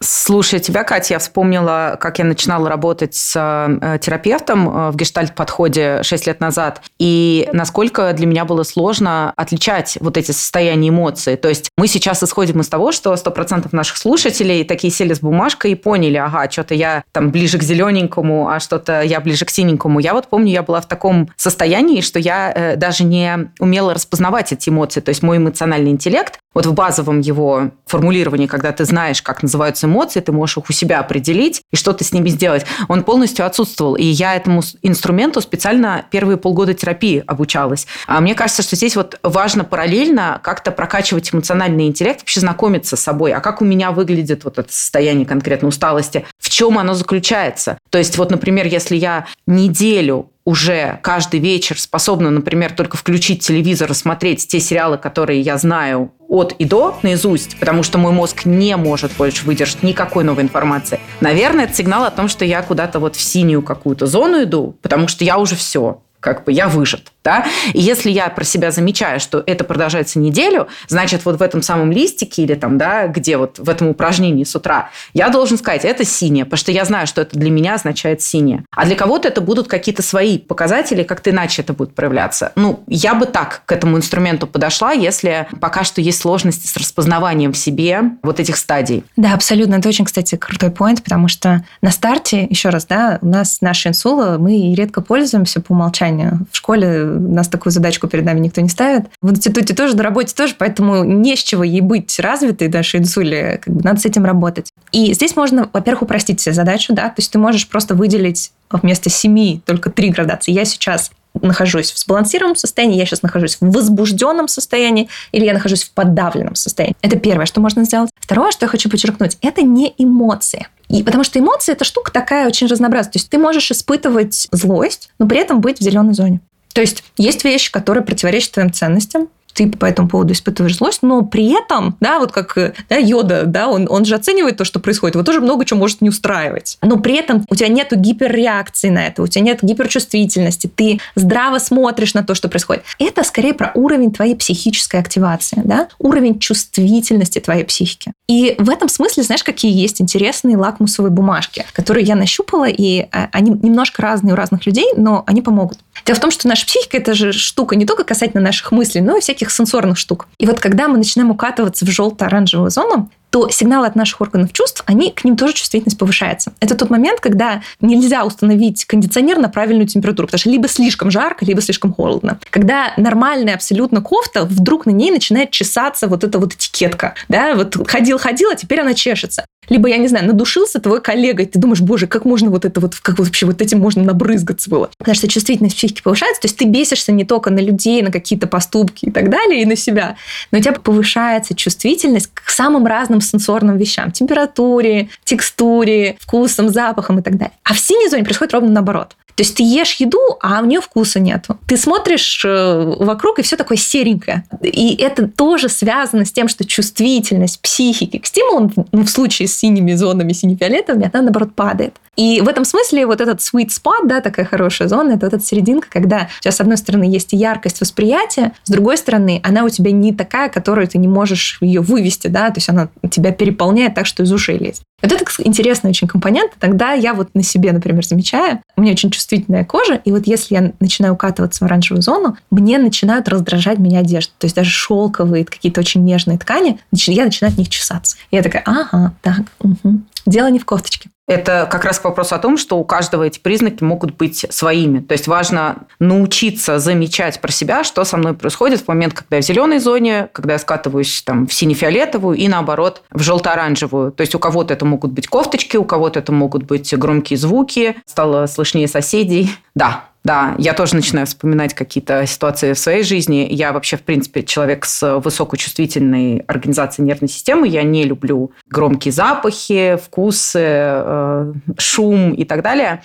Слушай, тебя, Катя, я вспомнила, как я начинала работать с э, терапевтом э, в гештальт-подходе 6 лет назад, и насколько для меня было сложно отличать вот эти состояния эмоций. То есть мы сейчас исходим из того, что 100% наших слушателей такие сели с бумажкой и поняли, ага, что-то я там ближе к зелененькому, а что-то я ближе к синенькому. Я вот помню, я была в таком состоянии, что я э, даже не умела распознавать эти эмоции. То есть мой эмоциональный интеллект вот в базовом его формулировании, когда ты знаешь, как называются эмоции, ты можешь их у себя определить и что ты с ними сделать, он полностью отсутствовал. И я этому инструменту специально первые полгода терапии обучалась. А мне кажется, что здесь вот важно параллельно как-то прокачивать эмоциональный интеллект, вообще знакомиться с собой. А как у меня выглядит вот это состояние конкретно усталости? В чем оно заключается? То есть вот, например, если я неделю уже каждый вечер способна, например, только включить телевизор и смотреть те сериалы, которые я знаю от и до наизусть, потому что мой мозг не может больше выдержать никакой новой информации. Наверное, это сигнал о том, что я куда-то вот в синюю какую-то зону иду, потому что я уже все как бы я выжат. Да? И если я про себя замечаю, что это продолжается неделю, значит, вот в этом самом листике или там, да, где вот в этом упражнении с утра, я должен сказать, это синее, потому что я знаю, что это для меня означает синее. А для кого-то это будут какие-то свои показатели, как-то иначе это будет проявляться. Ну, я бы так к этому инструменту подошла, если пока что есть сложности с распознаванием в себе вот этих стадий. Да, абсолютно. Это очень, кстати, крутой поинт, потому что на старте, еще раз, да, у нас наша инсула, мы редко пользуемся по умолчанию. В школе нас такую задачку перед нами никто не ставит. В институте тоже, на работе тоже, поэтому не с чего ей быть развитой, даже инсуле, как бы надо с этим работать. И здесь можно, во-первых, упростить себе задачу, да, то есть ты можешь просто выделить вместо семи только три градации. Я сейчас нахожусь в сбалансированном состоянии, я сейчас нахожусь в возбужденном состоянии, или я нахожусь в подавленном состоянии. Это первое, что можно сделать. Второе, что я хочу подчеркнуть, это не эмоции. И потому что эмоции это штука такая очень разнообразная. То есть ты можешь испытывать злость, но при этом быть в зеленой зоне. То есть есть вещи, которые противоречат твоим ценностям, ты по этому поводу испытываешь злость, но при этом, да, вот как да, Йода, да, он, он же оценивает то, что происходит, его тоже много чего может не устраивать. Но при этом у тебя нет гиперреакции на это, у тебя нет гиперчувствительности, ты здраво смотришь на то, что происходит. Это скорее про уровень твоей психической активации, да, уровень чувствительности твоей психики. И в этом смысле, знаешь, какие есть интересные лакмусовые бумажки, которые я нащупала, и а, они немножко разные у разных людей, но они помогут. Дело в том, что наша психика – это же штука не только касательно наших мыслей, но и всяких сенсорных штук. И вот когда мы начинаем укатываться в желто-оранжевую зону, то сигналы от наших органов чувств, они к ним тоже чувствительность повышается. Это тот момент, когда нельзя установить кондиционер на правильную температуру, потому что либо слишком жарко, либо слишком холодно. Когда нормальная абсолютно кофта, вдруг на ней начинает чесаться вот эта вот этикетка. Да, вот ходил-ходил, а теперь она чешется. Либо, я не знаю, надушился твой коллега, и ты думаешь, боже, как можно вот это вот, как вообще вот этим можно набрызгаться было. Потому что чувствительность психики повышается, то есть ты бесишься не только на людей, на какие-то поступки и так далее, и на себя, но у тебя повышается чувствительность к самым разным сенсорным вещам. Температуре, текстуре, вкусам, запахам и так далее. А в синей зоне происходит ровно наоборот. То есть ты ешь еду, а у нее вкуса нету. Ты смотришь э, вокруг, и все такое серенькое. И это тоже связано с тем, что чувствительность психики к стимулам, ну, в случае с синими зонами, сине-фиолетовыми, она, наоборот, падает. И в этом смысле вот этот sweet spot, да, такая хорошая зона, это вот эта серединка, когда у тебя, с одной стороны, есть яркость восприятия, с другой стороны, она у тебя не такая, которую ты не можешь ее вывести, да, то есть она тебя переполняет так, что из ушей лезет. Вот это интересный очень компонент. Тогда я вот на себе, например, замечаю, у меня очень чувствительная кожа, и вот если я начинаю укатываться в оранжевую зону, мне начинают раздражать меня одежда. То есть даже шелковые, какие-то очень нежные ткани, я начинаю от них чесаться. Я такая, ага, так, угу. Дело не в кофточке. Это как раз к вопросу о том, что у каждого эти признаки могут быть своими. То есть важно научиться замечать про себя, что со мной происходит в момент, когда я в зеленой зоне, когда я скатываюсь там, в сине-фиолетовую и наоборот в желто-оранжевую. То есть у кого-то это могут быть кофточки, у кого-то это могут быть громкие звуки, стало слышнее соседей. Да, да, я тоже начинаю вспоминать какие-то ситуации в своей жизни. Я вообще, в принципе, человек с высокочувствительной организацией нервной системы. Я не люблю громкие запахи, вкусы, э, шум и так далее.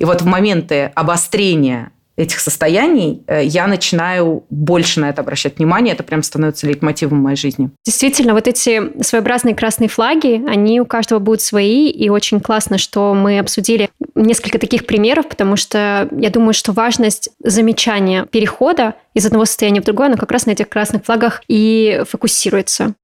И вот в моменты обострения этих состояний, э, я начинаю больше на это обращать внимание. Это прям становится лейтмотивом моей жизни. Действительно, вот эти своеобразные красные флаги, они у каждого будут свои, и очень классно, что мы обсудили несколько таких примеров, потому что я думаю, что важность замечания перехода из одного состояния в другое, она как раз на этих красных флагах и фокусируется.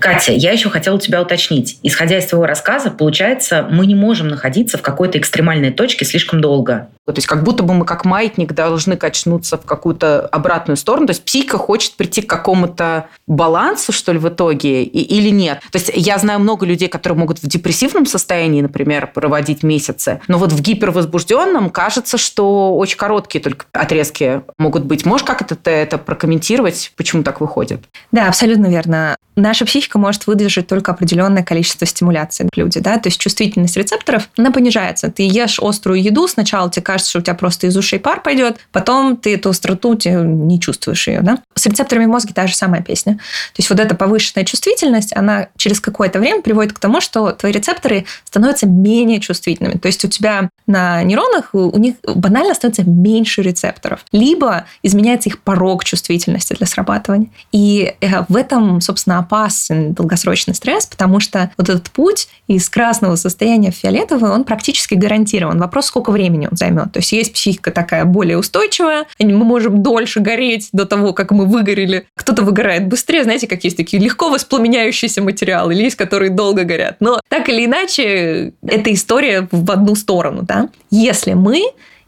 Катя, я еще хотела тебя уточнить. Исходя из твоего рассказа, получается, мы не можем находиться в какой-то экстремальной точке слишком долго. То есть как будто бы мы как маятник должны качнуться в какую-то обратную сторону. То есть психика хочет прийти к какому-то балансу, что ли, в итоге, и, или нет. То есть я знаю много людей, которые могут в депрессивном состоянии, например, проводить месяцы, но вот в гипервозбужденном кажется, что очень короткие только отрезки могут быть. Можешь как это, это прокомментировать, почему так выходит? Да, абсолютно верно. Наша психика может выдержать только определенное количество стимуляций в люди, да, то есть чувствительность рецепторов, она понижается. Ты ешь острую еду, сначала тебе кажется, что у тебя просто из ушей пар пойдет, потом ты эту остроту не чувствуешь ее, да. С рецепторами мозга та же самая песня. То есть вот эта повышенная чувствительность, она через какое-то время приводит к тому, что твои рецепторы становятся менее чувствительными. То есть у тебя на нейронах у них банально становится меньше рецепторов. Либо изменяется их порог чувствительности для срабатывания. И э, в этом, собственно, опасен долгосрочный стресс, потому что вот этот путь из красного состояния в фиолетовое, он практически гарантирован. Вопрос, сколько времени он займет. То есть есть психика такая более устойчивая, мы можем дольше гореть до того, как мы выгорели. Кто-то выгорает быстрее, знаете, как есть такие легко воспламеняющиеся материалы, или есть, которые долго горят. Но так или иначе, эта история в одну сторону. Да? Если мы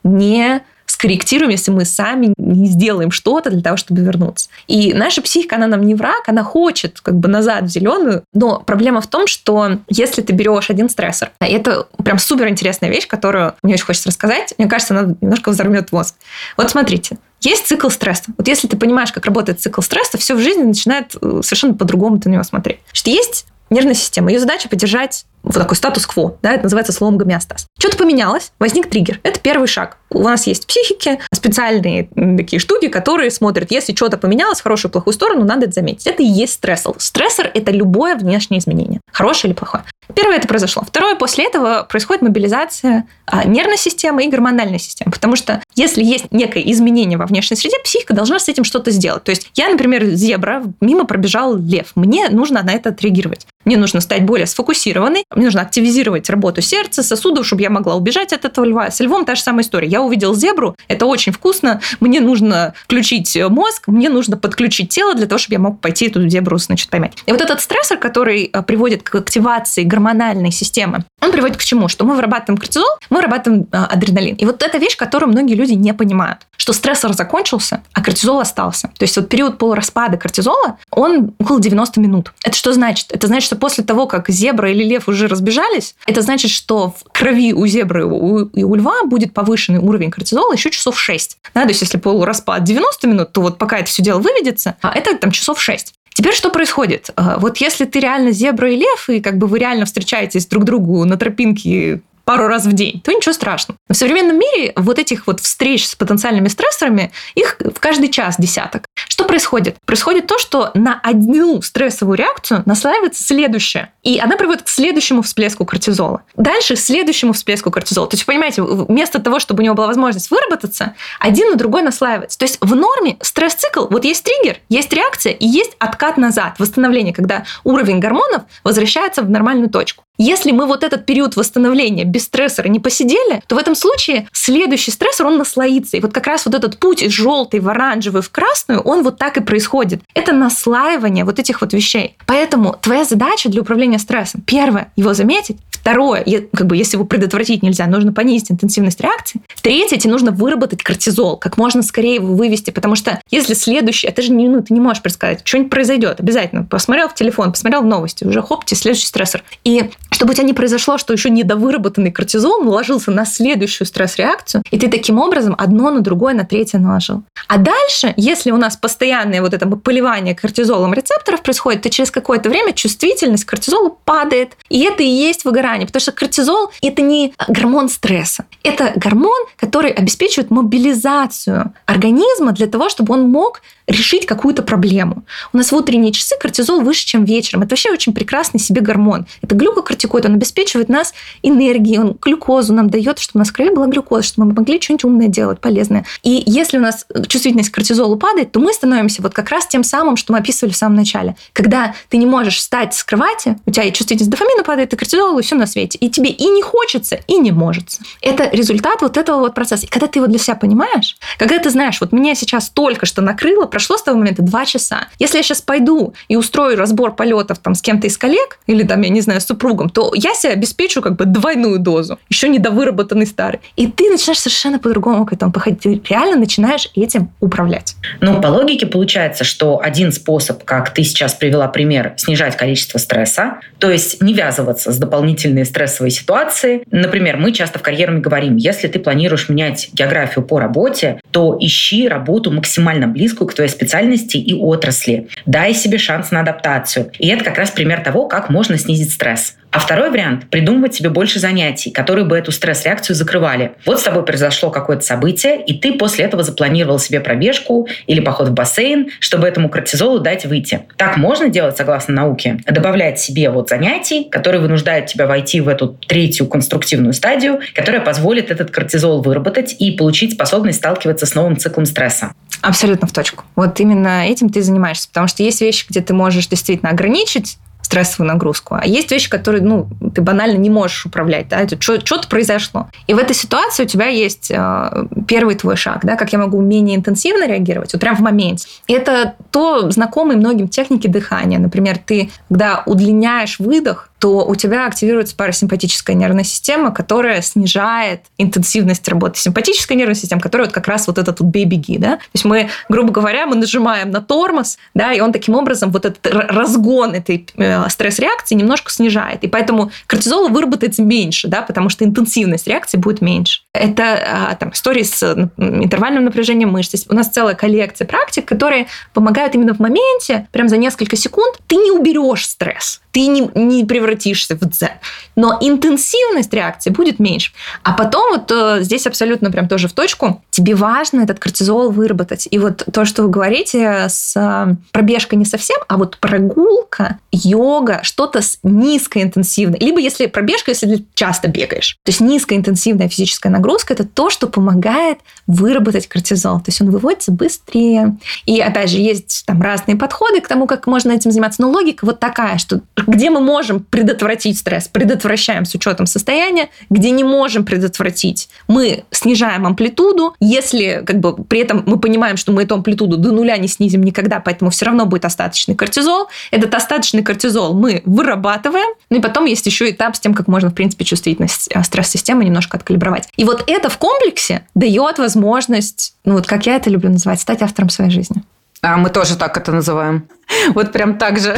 не скорректируем, если мы сами не сделаем что-то для того, чтобы вернуться. И наша психика, она нам не враг, она хочет как бы назад в зеленую, но проблема в том, что если ты берешь один стрессор, и это прям супер интересная вещь, которую мне очень хочется рассказать, мне кажется, она немножко взорвет мозг. Вот смотрите, есть цикл стресса. Вот если ты понимаешь, как работает цикл стресса, все в жизни начинает э, совершенно по-другому ты на него смотреть. Что есть нервная система. Ее задача поддержать вот такой статус-кво, да, это называется слом гомеостаз. Что-то поменялось, возник триггер. Это первый шаг. У нас есть в психике специальные такие штуки, которые смотрят, если что-то поменялось в хорошую плохую сторону, надо это заметить. Это и есть стрессор. Стрессор – это любое внешнее изменение, хорошее или плохое. Первое это произошло. Второе, после этого происходит мобилизация а, нервной системы и гормональной системы. Потому что если есть некое изменение во внешней среде, психика должна с этим что-то сделать. То есть я, например, зебра, мимо пробежал лев. Мне нужно на это отреагировать. Мне нужно стать более сфокусированной, мне нужно активизировать работу сердца, сосудов, чтобы я могла убежать от этого льва. С львом та же самая история. Я увидел зебру, это очень вкусно, мне нужно включить мозг, мне нужно подключить тело для того, чтобы я мог пойти эту зебру, значит, поймать. И вот этот стрессор, который а, приводит к активации гормональной системы, он приводит к чему? Что мы вырабатываем кортизол, мы вырабатываем а, адреналин. И вот эта вещь, которую многие люди не понимают, что стрессор закончился, а кортизол остался. То есть вот период полураспада кортизола, он около 90 минут. Это что значит? Это значит, что после того, как зебра или лев уже разбежались, это значит, что в крови у зебры и у льва будет повышенный уровень кортизола еще часов 6. Да, то есть если полураспад 90 минут, то вот пока это все дело выведется, а это там часов 6. Теперь что происходит? А, вот если ты реально зебра и лев, и как бы вы реально встречаетесь друг другу на тропинке пару раз в день, то ничего страшного. В современном мире вот этих вот встреч с потенциальными стрессорами, их в каждый час десяток. Что происходит? Происходит то, что на одну стрессовую реакцию наслаивается следующая. И она приводит к следующему всплеску кортизола. Дальше следующему всплеску кортизола. То есть, понимаете, вместо того, чтобы у него была возможность выработаться, один на другой наслаивается. То есть в норме стресс-цикл, вот есть триггер, есть реакция и есть откат назад, восстановление, когда уровень гормонов возвращается в нормальную точку. Если мы вот этот период восстановления без стрессора не посидели, то в этом случае следующий стрессор, он наслоится. И вот как раз вот этот путь из желтой в оранжевый в красную, он вот так и происходит. Это наслаивание вот этих вот вещей. Поэтому твоя задача для управления стрессом, первое, его заметить, Второе, как бы, если его предотвратить нельзя, нужно понизить интенсивность реакции. Третье, тебе нужно выработать кортизол, как можно скорее его вывести, потому что если следующий, это же не, ну, ты не можешь предсказать, что-нибудь произойдет, обязательно. Посмотрел в телефон, посмотрел в новости, уже хоп, тебе следующий стрессор. И чтобы у тебя не произошло, что еще недовыработанный кортизол наложился на следующую стресс-реакцию, и ты таким образом одно на другое, на третье наложил. А дальше, если у нас постоянное вот это поливание кортизолом рецепторов происходит, то через какое-то время чувствительность к кортизолу падает. И это и есть выгорание, потому что кортизол – это не гормон стресса. Это гормон, который обеспечивает мобилизацию организма для того, чтобы он мог решить какую-то проблему. У нас в утренние часы кортизол выше, чем вечером. Это вообще очень прекрасный себе гормон. Это глюкокортикоид, он обеспечивает нас энергией, он глюкозу нам дает, чтобы у нас в крови была глюкоза, чтобы мы могли что-нибудь умное делать, полезное. И если у нас чувствительность к кортизолу падает, то мы становимся вот как раз тем самым, что мы описывали в самом начале. Когда ты не можешь встать с кровати, у тебя и чувствительность дофамина падает, и кортизол, и все на свете. И тебе и не хочется, и не может. Это результат вот этого вот процесса. И когда ты его для себя понимаешь, когда ты знаешь, вот меня сейчас только что накрыло, прошло с того момента два часа. Если я сейчас пойду и устрою разбор полетов там с кем-то из коллег, или там, я не знаю, с супругом, то я себе обеспечу как бы двойную дозу, еще недовыработанный старый. И ты начинаешь совершенно по-другому к этому походить. Ты реально начинаешь этим управлять. Ну, по логике получается, что один способ, как ты сейчас привела пример, снижать количество стресса, то есть не ввязываться с дополнительные стрессовые ситуации. Например, мы часто в карьерами говорим, если ты планируешь менять географию по работе, то ищи работу максимально близкую к твоей специальности и отрасли. Дай себе шанс на адаптацию. И это как раз пример того, как можно снизить стресс. А второй вариант – придумывать себе больше занятий, которые бы эту стресс-реакцию закрывали. Вот с тобой произошло какое-то событие, и ты после этого запланировал себе пробежку или поход в бассейн, чтобы этому кортизолу дать выйти. Так можно делать, согласно науке. Добавлять себе вот занятий, которые вынуждают тебя войти в эту третью конструктивную стадию, которая позволит этот кортизол выработать и получить способность сталкиваться с новым циклом стресса. Абсолютно в точку. Вот именно этим ты занимаешься, потому что есть вещи, где ты можешь действительно ограничить стрессовую нагрузку. А есть вещи, которые, ну, ты банально не можешь управлять, да, это что-то произошло. И в этой ситуации у тебя есть э, первый твой шаг, да, как я могу менее интенсивно реагировать, вот прям в моменте. И это то знакомые многим техники дыхания. Например, ты, когда удлиняешь выдох, то у тебя активируется парасимпатическая нервная система, которая снижает интенсивность работы симпатической нервной системы, которая вот как раз вот этот вот бей-беги, да. То есть мы, грубо говоря, мы нажимаем на тормоз, да, и он таким образом вот этот разгон этой э, стресс-реакции немножко снижает. И поэтому кортизола выработается меньше, да, потому что интенсивность реакции будет меньше. Это а, там истории с интервальным напряжением мышц. У нас целая коллекция практик, которые помогают именно в моменте, прям за несколько секунд, ты не уберешь стресс ты не, не превратишься в дзен. Но интенсивность реакции будет меньше. А потом вот э, здесь абсолютно прям тоже в точку. Тебе важно этот кортизол выработать. И вот то, что вы говорите с э, пробежкой не совсем, а вот прогулка, йога, что-то с низкой интенсивной. Либо если пробежка, если часто бегаешь. То есть низкоинтенсивная физическая нагрузка – это то, что помогает выработать кортизол. То есть он выводится быстрее. И опять же, есть там разные подходы к тому, как можно этим заниматься. Но логика вот такая, что где мы можем предотвратить стресс, предотвращаем с учетом состояния, где не можем предотвратить, мы снижаем амплитуду, если как бы при этом мы понимаем, что мы эту амплитуду до нуля не снизим никогда, поэтому все равно будет остаточный кортизол. Этот остаточный кортизол мы вырабатываем, ну и потом есть еще этап с тем, как можно, в принципе, чувствительность э, стресс-системы немножко откалибровать. И вот это в комплексе дает возможность, ну вот как я это люблю называть, стать автором своей жизни. А мы тоже так это называем. Вот прям так же.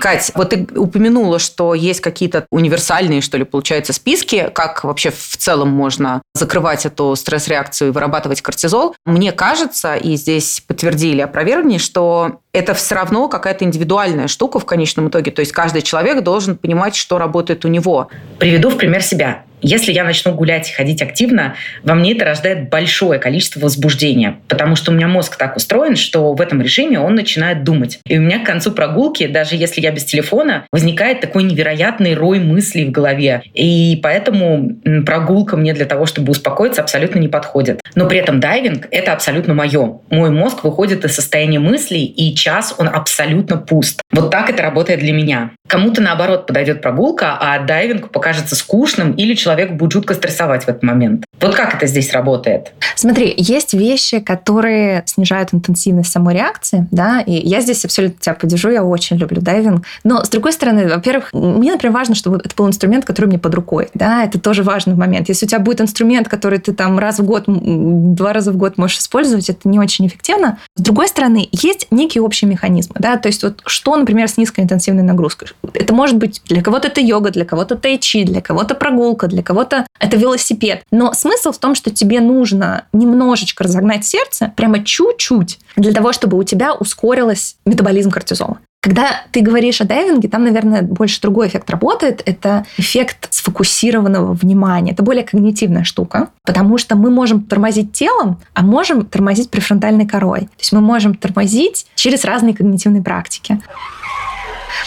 Кать, вот ты упомянула, что есть какие-то универсальные, что ли, получается, списки, как вообще в целом можно закрывать эту стресс-реакцию и вырабатывать кортизол. Мне кажется, и здесь подтвердили опровергни, что это все равно какая-то индивидуальная штука в конечном итоге. То есть каждый человек должен понимать, что работает у него. Приведу в пример себя. Если я начну гулять и ходить активно, во мне это рождает большое количество возбуждения, потому что у меня мозг так устроен, что в этом режиме он начинает думать. И у меня к концу прогулки, даже если я без телефона, возникает такой невероятный рой мыслей в голове. И поэтому прогулка мне для того, чтобы успокоиться, абсолютно не подходит. Но при этом дайвинг — это абсолютно мое. Мой мозг выходит из состояния мыслей, и час он абсолютно пуст. Вот так это работает для меня. Кому-то, наоборот, подойдет прогулка, а дайвинг покажется скучным или человек человек будет жутко стрессовать в этот момент. Вот как это здесь работает? Смотри, есть вещи, которые снижают интенсивность самой реакции, да, и я здесь абсолютно тебя поддержу, я очень люблю дайвинг. Но, с другой стороны, во-первых, мне, например, важно, чтобы это был инструмент, который мне под рукой, да, это тоже важный момент. Если у тебя будет инструмент, который ты там раз в год, два раза в год можешь использовать, это не очень эффективно. С другой стороны, есть некие общие механизмы, да, то есть вот что, например, с низкоинтенсивной нагрузкой? Это может быть для кого-то это йога, для кого-то тайчи, для кого-то прогулка, для для кого-то это велосипед. Но смысл в том, что тебе нужно немножечко разогнать сердце, прямо чуть-чуть, для того, чтобы у тебя ускорилось метаболизм кортизола. Когда ты говоришь о дайвинге, там, наверное, больше другой эффект работает. Это эффект сфокусированного внимания. Это более когнитивная штука, потому что мы можем тормозить телом, а можем тормозить префронтальной корой. То есть мы можем тормозить через разные когнитивные практики.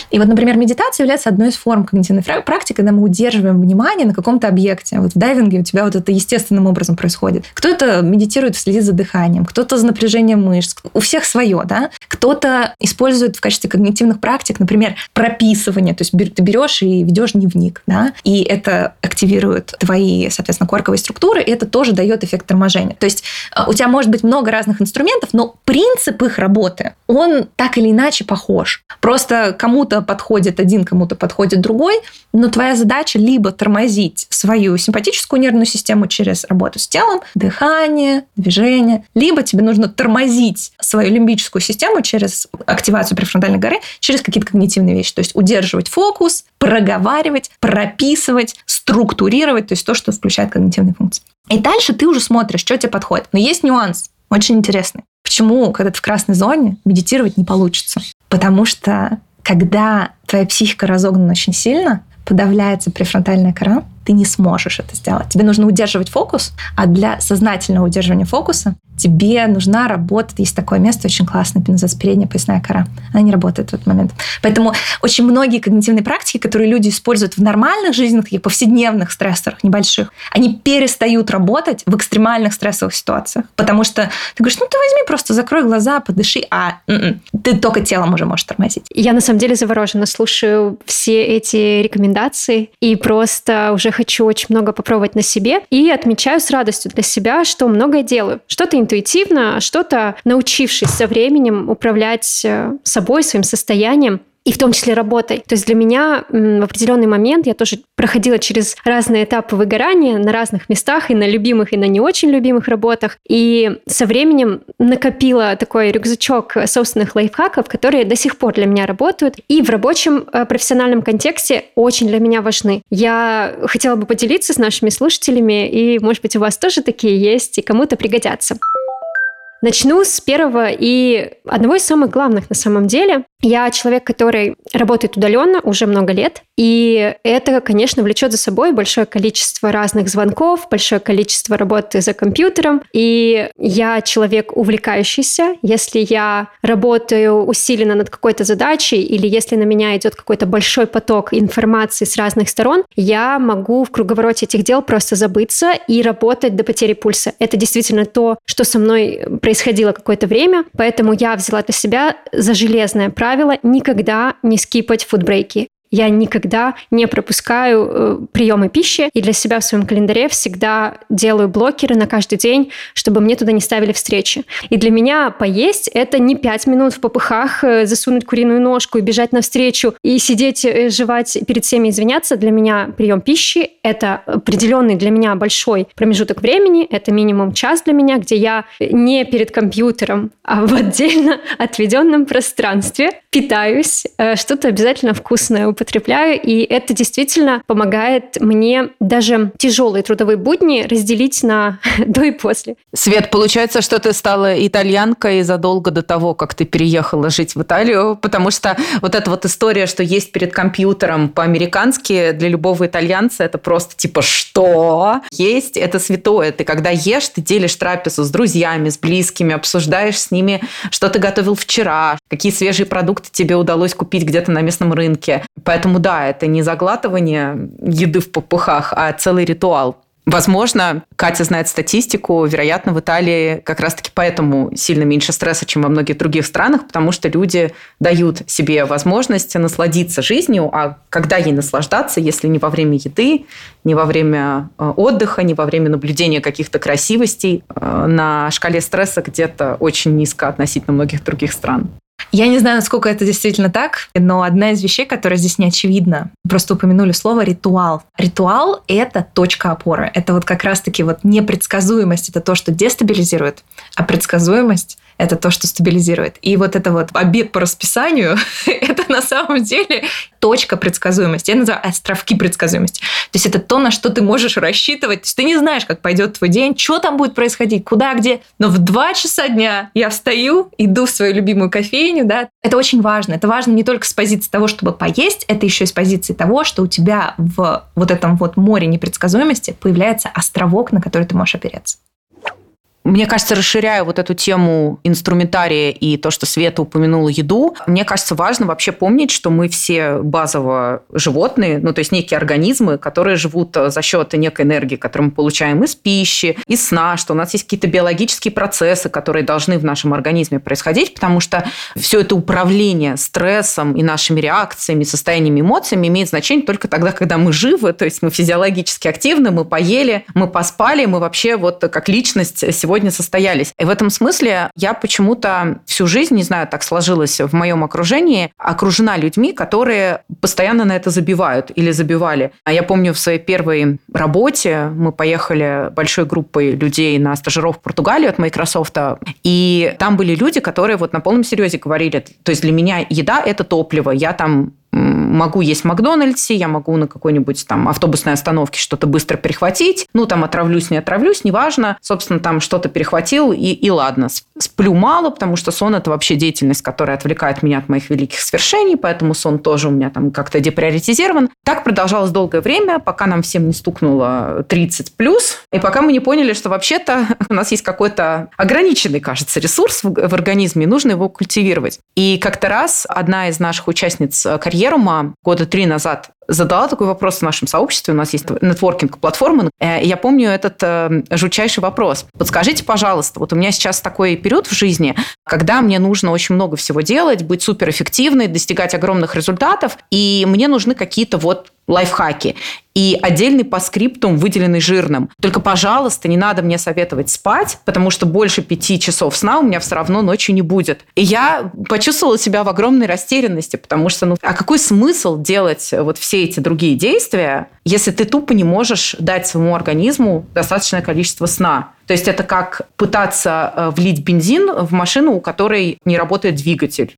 И вот, например, медитация является одной из форм когнитивной практики, когда мы удерживаем внимание на каком-то объекте. Вот в дайвинге у тебя вот это естественным образом происходит. Кто-то медитирует, следит за дыханием, кто-то за напряжением мышц. У всех свое, да? Кто-то использует в качестве когнитивных практик, например, прописывание. То есть ты берешь и ведешь дневник, да? И это активирует твои, соответственно, корковые структуры, и это тоже дает эффект торможения. То есть э, у тебя может быть много разных инструментов, но принцип их работы, он так или иначе похож. Просто кому-то подходит один, кому-то подходит другой, но твоя задача либо тормозить свою симпатическую нервную систему через работу с телом, дыхание, движение, либо тебе нужно тормозить свою лимбическую систему через активацию префронтальной горы, через какие-то когнитивные вещи, то есть удерживать фокус, проговаривать, прописывать, структурировать, то есть то, что включает когнитивные функции. И дальше ты уже смотришь, что тебе подходит. Но есть нюанс, очень интересный. Почему, когда ты в красной зоне, медитировать не получится? Потому что когда твоя психика разогнана очень сильно, подавляется префронтальная кора, ты не сможешь это сделать. Тебе нужно удерживать фокус, а для сознательного удерживания фокуса тебе нужна работа. Есть такое место очень классное, называется передняя поясная кора. Она не работает в этот момент. Поэтому очень многие когнитивные практики, которые люди используют в нормальных жизненных, таких повседневных стрессорах, небольших, они перестают работать в экстремальных стрессовых ситуациях. Потому что ты говоришь, ну ты возьми, просто закрой глаза, подыши, а м-м, ты только телом уже можешь тормозить. Я на самом деле заворожена, слушаю все эти рекомендации и просто уже хочу очень много попробовать на себе. И отмечаю с радостью для себя, что многое делаю. Что-то интуитивно, а что-то научившись со временем управлять э, собой, своим состоянием и в том числе работой. То есть для меня в определенный момент я тоже проходила через разные этапы выгорания на разных местах, и на любимых, и на не очень любимых работах. И со временем накопила такой рюкзачок собственных лайфхаков, которые до сих пор для меня работают и в рабочем э, профессиональном контексте очень для меня важны. Я хотела бы поделиться с нашими слушателями, и, может быть, у вас тоже такие есть, и кому-то пригодятся. Начну с первого и одного из самых главных на самом деле. Я человек, который работает удаленно уже много лет, и это, конечно, влечет за собой большое количество разных звонков, большое количество работы за компьютером. И я человек увлекающийся. Если я работаю усиленно над какой-то задачей, или если на меня идет какой-то большой поток информации с разных сторон, я могу в круговороте этих дел просто забыться и работать до потери пульса. Это действительно то, что со мной происходило какое-то время, поэтому я взяла для себя за железное правило никогда не скипать фудбрейки. Я никогда не пропускаю э, приемы пищи, и для себя в своем календаре всегда делаю блокеры на каждый день, чтобы мне туда не ставили встречи. И для меня поесть — это не пять минут в попыхах э, засунуть куриную ножку и бежать навстречу и сидеть, э, жевать перед всеми извиняться. Для меня прием пищи — это определенный для меня большой промежуток времени, это минимум час для меня, где я не перед компьютером, а в отдельно отведенном пространстве питаюсь, э, что-то обязательно вкусное употребляю, и это действительно помогает мне даже тяжелые трудовые будни разделить на до и после. Свет, получается, что ты стала итальянкой задолго до того, как ты переехала жить в Италию, потому что вот эта вот история, что есть перед компьютером по-американски для любого итальянца, это просто типа что? Есть, это святое. Ты когда ешь, ты делишь трапезу с друзьями, с близкими, обсуждаешь с ними, что ты готовил вчера, какие свежие продукты тебе удалось купить где-то на местном рынке. Поэтому да, это не заглатывание еды в попыхах, а целый ритуал. Возможно, Катя знает статистику, вероятно, в Италии как раз-таки поэтому сильно меньше стресса, чем во многих других странах, потому что люди дают себе возможность насладиться жизнью, а когда ей наслаждаться, если не во время еды, не во время э, отдыха, не во время наблюдения каких-то красивостей, э, на шкале стресса где-то очень низко относительно многих других стран. Я не знаю, насколько это действительно так, но одна из вещей, которая здесь не очевидна, просто упомянули слово ритуал. Ритуал — это точка опоры. Это вот как раз-таки вот непредсказуемость — это то, что дестабилизирует, а предсказуемость это то, что стабилизирует. И вот это вот обед по расписанию, это на самом деле точка предсказуемости. Я называю островки предсказуемости. То есть это то, на что ты можешь рассчитывать. То есть ты не знаешь, как пойдет твой день, что там будет происходить, куда, где. Но в 2 часа дня я встаю, иду в свою любимую кофейню. Да? Это очень важно. Это важно не только с позиции того, чтобы поесть, это еще и с позиции того, что у тебя в вот этом вот море непредсказуемости появляется островок, на который ты можешь опереться. Мне кажется, расширяя вот эту тему инструментария и то, что Света упомянула еду, мне кажется, важно вообще помнить, что мы все базово животные, ну, то есть некие организмы, которые живут за счет некой энергии, которую мы получаем из пищи, из сна, что у нас есть какие-то биологические процессы, которые должны в нашем организме происходить, потому что все это управление стрессом и нашими реакциями, состояниями, эмоциями имеет значение только тогда, когда мы живы, то есть мы физиологически активны, мы поели, мы поспали, мы вообще вот как личность сегодня сегодня состоялись. И в этом смысле я почему-то всю жизнь, не знаю, так сложилось в моем окружении, окружена людьми, которые постоянно на это забивают или забивали. А я помню в своей первой работе мы поехали большой группой людей на стажировку в Португалию от Microsoft, и там были люди, которые вот на полном серьезе говорили, то есть для меня еда – это топливо, я там могу есть в Макдональдсе, я могу на какой-нибудь там автобусной остановке что-то быстро перехватить, ну, там отравлюсь, не отравлюсь, неважно, собственно, там что-то перехватил, и, и ладно. Сплю мало, потому что сон – это вообще деятельность, которая отвлекает меня от моих великих свершений, поэтому сон тоже у меня там как-то деприоритизирован. Так продолжалось долгое время, пока нам всем не стукнуло 30 плюс, и пока мы не поняли, что вообще-то у нас есть какой-то ограниченный, кажется, ресурс в, в организме, и нужно его культивировать. И как-то раз одна из наших участниц карьеры Ерума года три назад задала такой вопрос в нашем сообществе. У нас есть нетворкинг-платформа. Э, я помню этот э, жутчайший вопрос. Подскажите, пожалуйста, вот у меня сейчас такой период в жизни, когда мне нужно очень много всего делать, быть суперэффективной, достигать огромных результатов, и мне нужны какие-то вот лайфхаки. И отдельный по скриптум, выделенный жирным. Только, пожалуйста, не надо мне советовать спать, потому что больше пяти часов сна у меня все равно ночью не будет. И я почувствовала себя в огромной растерянности, потому что, ну, а какой смысл делать вот все эти другие действия, если ты тупо не можешь дать своему организму достаточное количество сна? То есть это как пытаться э, влить бензин в машину, у которой не работает двигатель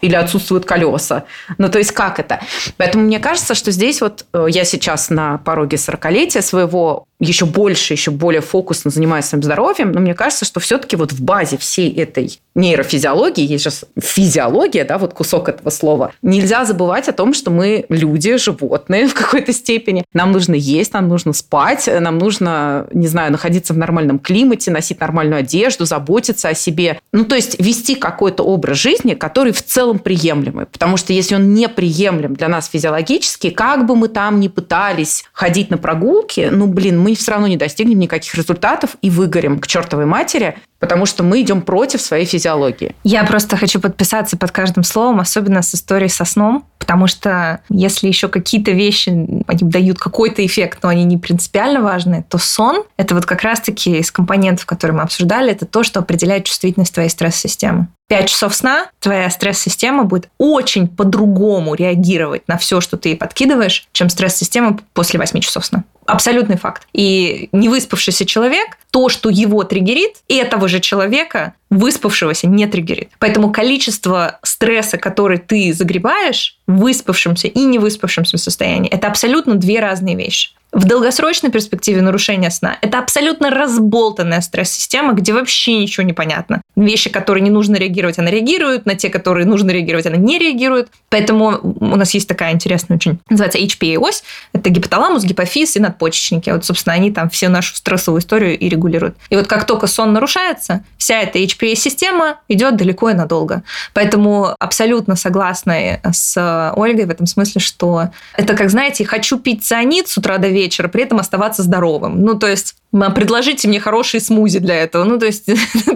или отсутствуют колеса. Ну, то есть как это? Поэтому мне кажется, что здесь вот э, я сейчас на пороге 40-летия своего еще больше, еще более фокусно занимаюсь своим здоровьем, но мне кажется, что все-таки вот в базе всей этой нейрофизиологии, есть же физиология, да, вот кусок этого слова, нельзя забывать о том, что мы люди, животные в какой-то степени. Нам нужно есть, нам нужно спать, нам нужно, не знаю, находиться в нормальном климате, носить нормальную одежду, заботиться о себе. Ну, то есть вести какой-то образ жизни, который в целом приемлемый. Потому что если он неприемлем для нас физиологически, как бы мы там ни пытались ходить на прогулки, ну, блин, мы все равно не достигнем никаких результатов и выгорим к чертовой матери, потому что мы идем против своей физиологии. Я просто хочу подписаться под каждым словом, особенно с историей со сном, потому что если еще какие-то вещи они дают какой-то эффект, но они не принципиально важны, то сон – это вот как раз-таки из компонентов, которые мы обсуждали, это то, что определяет чувствительность твоей стресс-системы. 5 часов сна, твоя стресс-система будет очень по-другому реагировать на все, что ты ей подкидываешь, чем стресс-система после 8 часов сна. Абсолютный факт. И невыспавшийся человек, то, что его триггерит, этого же человека, выспавшегося, не триггерит. Поэтому количество стресса, который ты загребаешь в выспавшемся и невыспавшемся состоянии, это абсолютно две разные вещи. В долгосрочной перспективе нарушения сна это абсолютно разболтанная стресс-система, где вообще ничего не понятно. Вещи, которые не нужно реагировать, она реагирует, на те, которые нужно реагировать, она не реагирует. Поэтому у нас есть такая интересная очень, называется HPA-ось. Это гипоталамус, гипофиз и надпочечники. Вот, собственно, они там всю нашу стрессовую историю и регулируют. И вот как только сон нарушается, вся эта HPA-система идет далеко и надолго. Поэтому абсолютно согласна с Ольгой в этом смысле, что это как, знаете, хочу пить цианид с утра до вечера, вечера, при этом оставаться здоровым. Ну, то есть, предложите мне хорошие смузи для этого. Ну, то есть,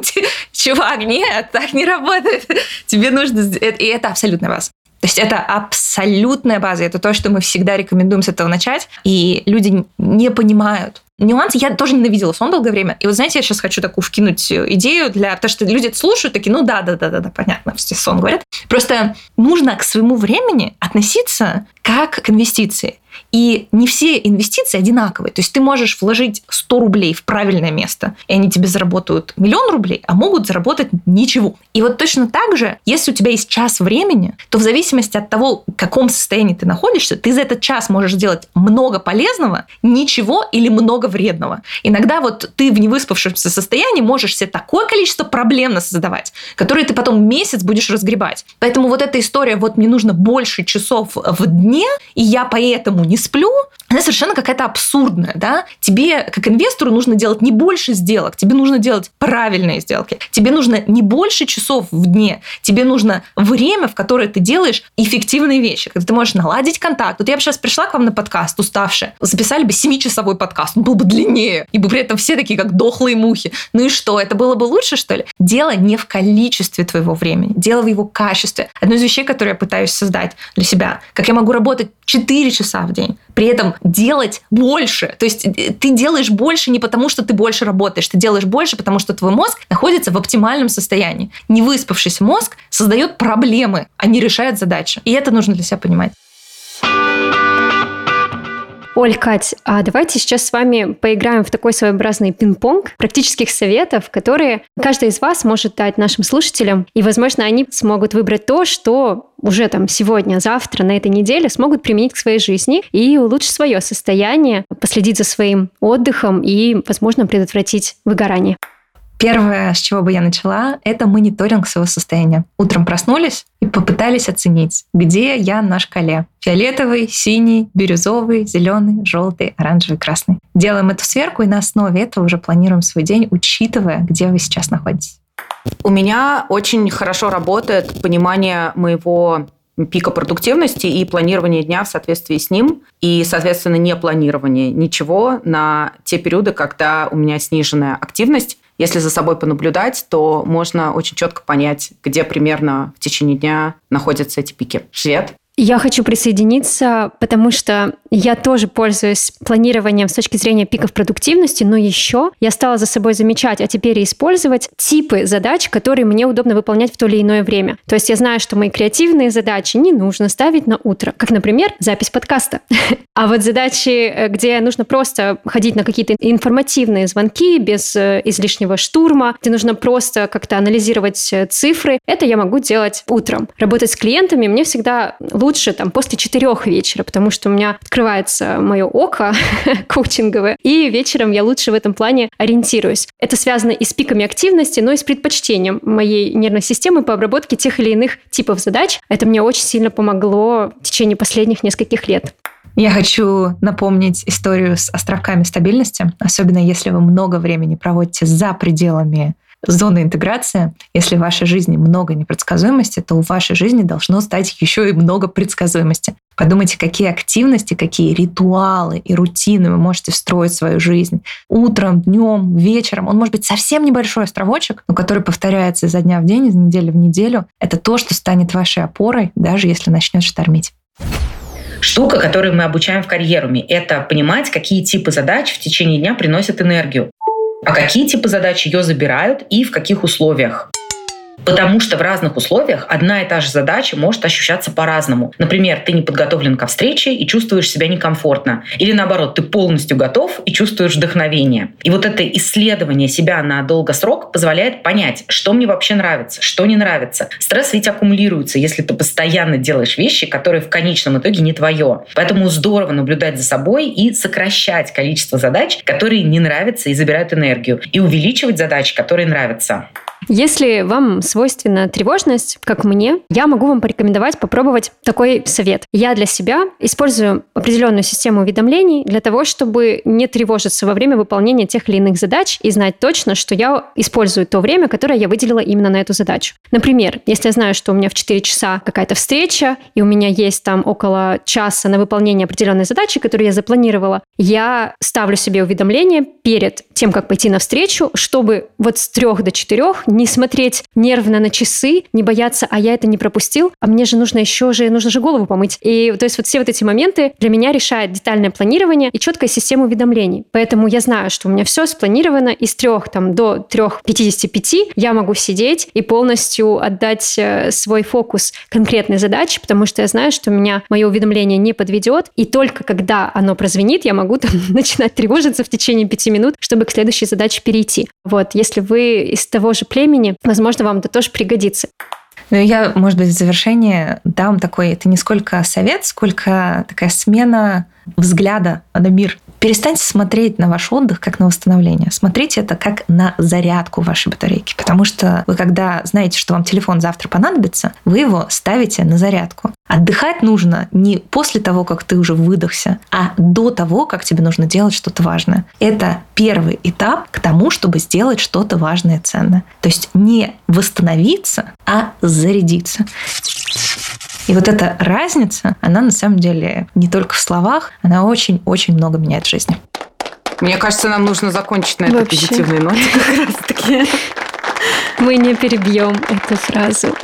чувак, нет, так не работает. Тебе нужно... И это абсолютно вас. То есть это абсолютная база, это то, что мы всегда рекомендуем с этого начать, и люди не понимают, нюансы. Я тоже ненавидела сон долгое время. И вот знаете, я сейчас хочу такую вкинуть идею для... Потому что люди это слушают, такие, ну да, да, да, да, да, понятно, все сон говорят. Просто нужно к своему времени относиться как к инвестиции. И не все инвестиции одинаковые. То есть ты можешь вложить 100 рублей в правильное место, и они тебе заработают миллион рублей, а могут заработать ничего. И вот точно так же, если у тебя есть час времени, то в зависимости от того, в каком состоянии ты находишься, ты за этот час можешь сделать много полезного, ничего или много вредного. Иногда вот ты в невыспавшемся состоянии можешь себе такое количество проблем создавать, которые ты потом месяц будешь разгребать. Поэтому вот эта история, вот мне нужно больше часов в дне, и я поэтому не сплю, она совершенно какая-то абсурдная, да? Тебе, как инвестору, нужно делать не больше сделок, тебе нужно делать правильные сделки. Тебе нужно не больше часов в дне, тебе нужно время, в которое ты делаешь эффективные вещи, когда ты можешь наладить контакт. Вот я бы сейчас пришла к вам на подкаст, уставшая, записали бы 7-часовой подкаст, он был бы длиннее, и бы при этом все такие, как дохлые мухи. Ну и что, это было бы лучше, что ли? Дело не в количестве твоего времени, дело в его качестве. Одно из вещей, которые я пытаюсь создать для себя, как я могу работать 4 часа в день, при этом делать больше. То есть э, ты делаешь больше не потому, что ты больше работаешь, ты делаешь больше, потому что твой мозг находится в оптимальном состоянии. Невыспавшийся мозг создает проблемы, а не решает задачи. И это нужно для себя понимать. Оль, Кать, а давайте сейчас с вами поиграем в такой своеобразный пинг-понг практических советов, которые каждый из вас может дать нашим слушателям, и, возможно, они смогут выбрать то, что уже там сегодня, завтра, на этой неделе смогут применить к своей жизни и улучшить свое состояние, последить за своим отдыхом и, возможно, предотвратить выгорание. Первое, с чего бы я начала, это мониторинг своего состояния. Утром проснулись и попытались оценить, где я на шкале. Фиолетовый, синий, бирюзовый, зеленый, желтый, оранжевый, красный. Делаем эту сверку и на основе этого уже планируем свой день, учитывая, где вы сейчас находитесь. У меня очень хорошо работает понимание моего пика продуктивности и планирование дня в соответствии с ним, и, соответственно, не планирование ничего на те периоды, когда у меня сниженная активность. Если за собой понаблюдать, то можно очень четко понять, где примерно в течение дня находятся эти пики. Свет? Я хочу присоединиться, потому что я тоже пользуюсь планированием с точки зрения пиков продуктивности, но еще я стала за собой замечать, а теперь и использовать типы задач, которые мне удобно выполнять в то или иное время. То есть я знаю, что мои креативные задачи не нужно ставить на утро, как, например, запись подкаста. А вот задачи, э, где нужно просто ходить на какие-то информативные звонки без э, излишнего штурма, где нужно просто как-то анализировать э, цифры, это я могу делать утром. Работать с клиентами мне всегда лучше там после четырех вечера, потому что у меня открывается мое око коучинговое, и вечером я лучше в этом плане ориентируюсь. Это связано и с пиками активности, но и с предпочтением моей нервной системы по обработке тех или иных типов задач. Это мне очень сильно помогло в течение последних нескольких лет. Я хочу напомнить историю с островками стабильности, особенно если вы много времени проводите за пределами зоны интеграции. Если в вашей жизни много непредсказуемости, то в вашей жизни должно стать еще и много предсказуемости. Подумайте, какие активности, какие ритуалы и рутины вы можете встроить в свою жизнь. Утром, днем, вечером. Он может быть совсем небольшой островочек, но который повторяется изо дня в день, из недели в неделю. Это то, что станет вашей опорой, даже если начнет штормить. Штука, которую мы обучаем в карьеруме, это понимать, какие типы задач в течение дня приносят энергию а какие типы задач ее забирают и в каких условиях. Потому что в разных условиях одна и та же задача может ощущаться по-разному. Например, ты не подготовлен ко встрече и чувствуешь себя некомфортно. Или наоборот, ты полностью готов и чувствуешь вдохновение. И вот это исследование себя на долгосрок позволяет понять, что мне вообще нравится, что не нравится. Стресс ведь аккумулируется, если ты постоянно делаешь вещи, которые в конечном итоге не твое. Поэтому здорово наблюдать за собой и сокращать количество задач, которые не нравятся и забирают энергию, и увеличивать задачи, которые нравятся. Если вам свойственна тревожность, как мне, я могу вам порекомендовать попробовать такой совет. Я для себя использую определенную систему уведомлений для того, чтобы не тревожиться во время выполнения тех или иных задач и знать точно, что я использую то время, которое я выделила именно на эту задачу. Например, если я знаю, что у меня в 4 часа какая-то встреча, и у меня есть там около часа на выполнение определенной задачи, которую я запланировала, я ставлю себе уведомление перед тем, как пойти на встречу, чтобы вот с трех до четырех не смотреть нервно на часы, не бояться, а я это не пропустил, а мне же нужно еще же, нужно же голову помыть. И то есть вот все вот эти моменты для меня решает детальное планирование и четкая система уведомлений. Поэтому я знаю, что у меня все спланировано из трех там до трех пятидесяти пяти я могу сидеть и полностью отдать э, свой фокус конкретной задаче, потому что я знаю, что меня мое уведомление не подведет, и только когда оно прозвенит, я могу там начинать тревожиться в течение пяти минут, чтобы к следующей задаче перейти. Вот, если вы из того же племени, времени, возможно, вам это тоже пригодится. Ну, я, может быть, в завершение дам такой, это не сколько совет, сколько такая смена взгляда на мир. Перестаньте смотреть на ваш отдых как на восстановление. Смотрите это как на зарядку вашей батарейки. Потому что вы, когда знаете, что вам телефон завтра понадобится, вы его ставите на зарядку. Отдыхать нужно не после того, как ты уже выдохся, а до того, как тебе нужно делать что-то важное. Это первый этап к тому, чтобы сделать что-то важное и ценное. То есть не восстановиться, а зарядиться. И вот эта разница, она на самом деле не только в словах, она очень-очень много меняет в жизни. Мне кажется, нам нужно закончить на этой Вообще. позитивной ноте как раз таки. Мы не перебьем эту фразу.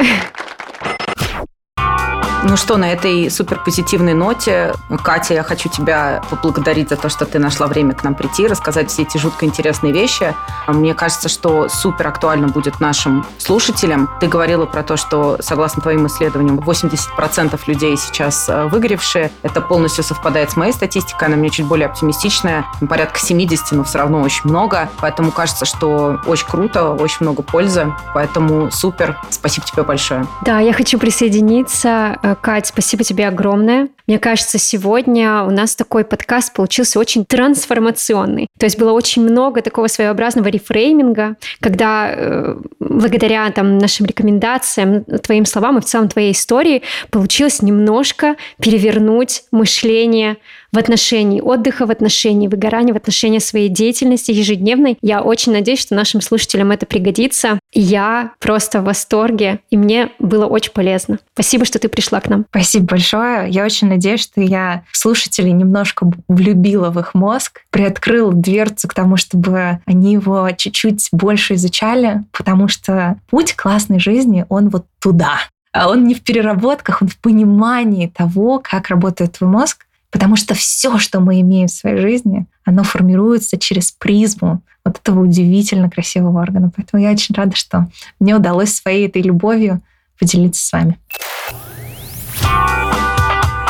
Ну что, на этой супер позитивной ноте, Катя, я хочу тебя поблагодарить за то, что ты нашла время к нам прийти, рассказать все эти жутко интересные вещи. Мне кажется, что супер актуально будет нашим слушателям. Ты говорила про то, что, согласно твоим исследованиям, 80% людей сейчас э, выгоревшие. Это полностью совпадает с моей статистикой, она мне чуть более оптимистичная. Порядка 70, но все равно очень много. Поэтому кажется, что очень круто, очень много пользы. Поэтому супер. Спасибо тебе большое. Да, я хочу присоединиться Э, Кать, спасибо тебе огромное. Мне кажется, сегодня у нас такой подкаст получился очень трансформационный. То есть было очень много такого своеобразного рефрейминга, когда э, благодаря там, нашим рекомендациям, твоим словам и в целом твоей истории получилось немножко перевернуть мышление в отношении отдыха, в отношении выгорания, в отношении своей деятельности ежедневной. Я очень надеюсь, что нашим слушателям это пригодится. Я просто в восторге, и мне было очень полезно. Спасибо, что ты пришла к нам. Спасибо большое. Я очень надеюсь, что я слушателей немножко влюбила в их мозг, приоткрыла дверцу к тому, чтобы они его чуть-чуть больше изучали, потому что путь классной жизни, он вот туда. А он не в переработках, он в понимании того, как работает твой мозг, потому что все, что мы имеем в своей жизни, оно формируется через призму вот этого удивительно красивого органа. Поэтому я очень рада, что мне удалось своей этой любовью поделиться с вами.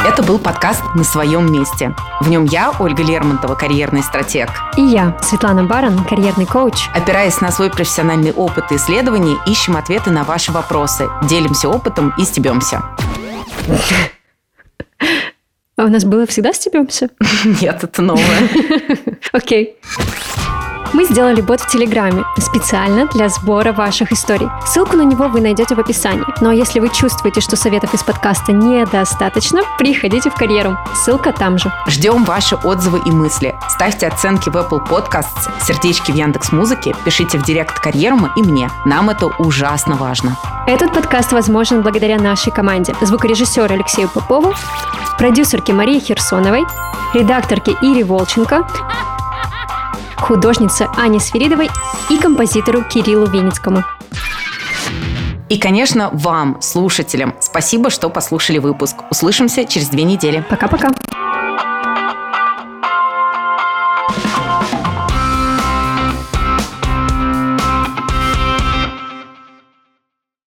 Это был подкаст «На своем месте». В нем я, Ольга Лермонтова, карьерный стратег. И я, Светлана Баран, карьерный коуч. Опираясь на свой профессиональный опыт и исследований, ищем ответы на ваши вопросы, делимся опытом и стебемся. А у нас было всегда стебемся? Нет, это новое. Окей. Мы сделали бот в Телеграме специально для сбора ваших историй. Ссылку на него вы найдете в описании. Ну а если вы чувствуете, что советов из подкаста недостаточно, приходите в карьеру. Ссылка там же. Ждем ваши отзывы и мысли. Ставьте оценки в Apple Podcasts, сердечки в Яндекс Музыке, пишите в директ карьеру и мне. Нам это ужасно важно. Этот подкаст возможен благодаря нашей команде. Звукорежиссеру Алексею Попову, продюсерке Марии Херсоновой, редакторке Ире Волченко, художнице Ане Сферидовой и композитору Кириллу Винницкому. И, конечно, вам, слушателям, спасибо, что послушали выпуск. Услышимся через две недели. Пока-пока.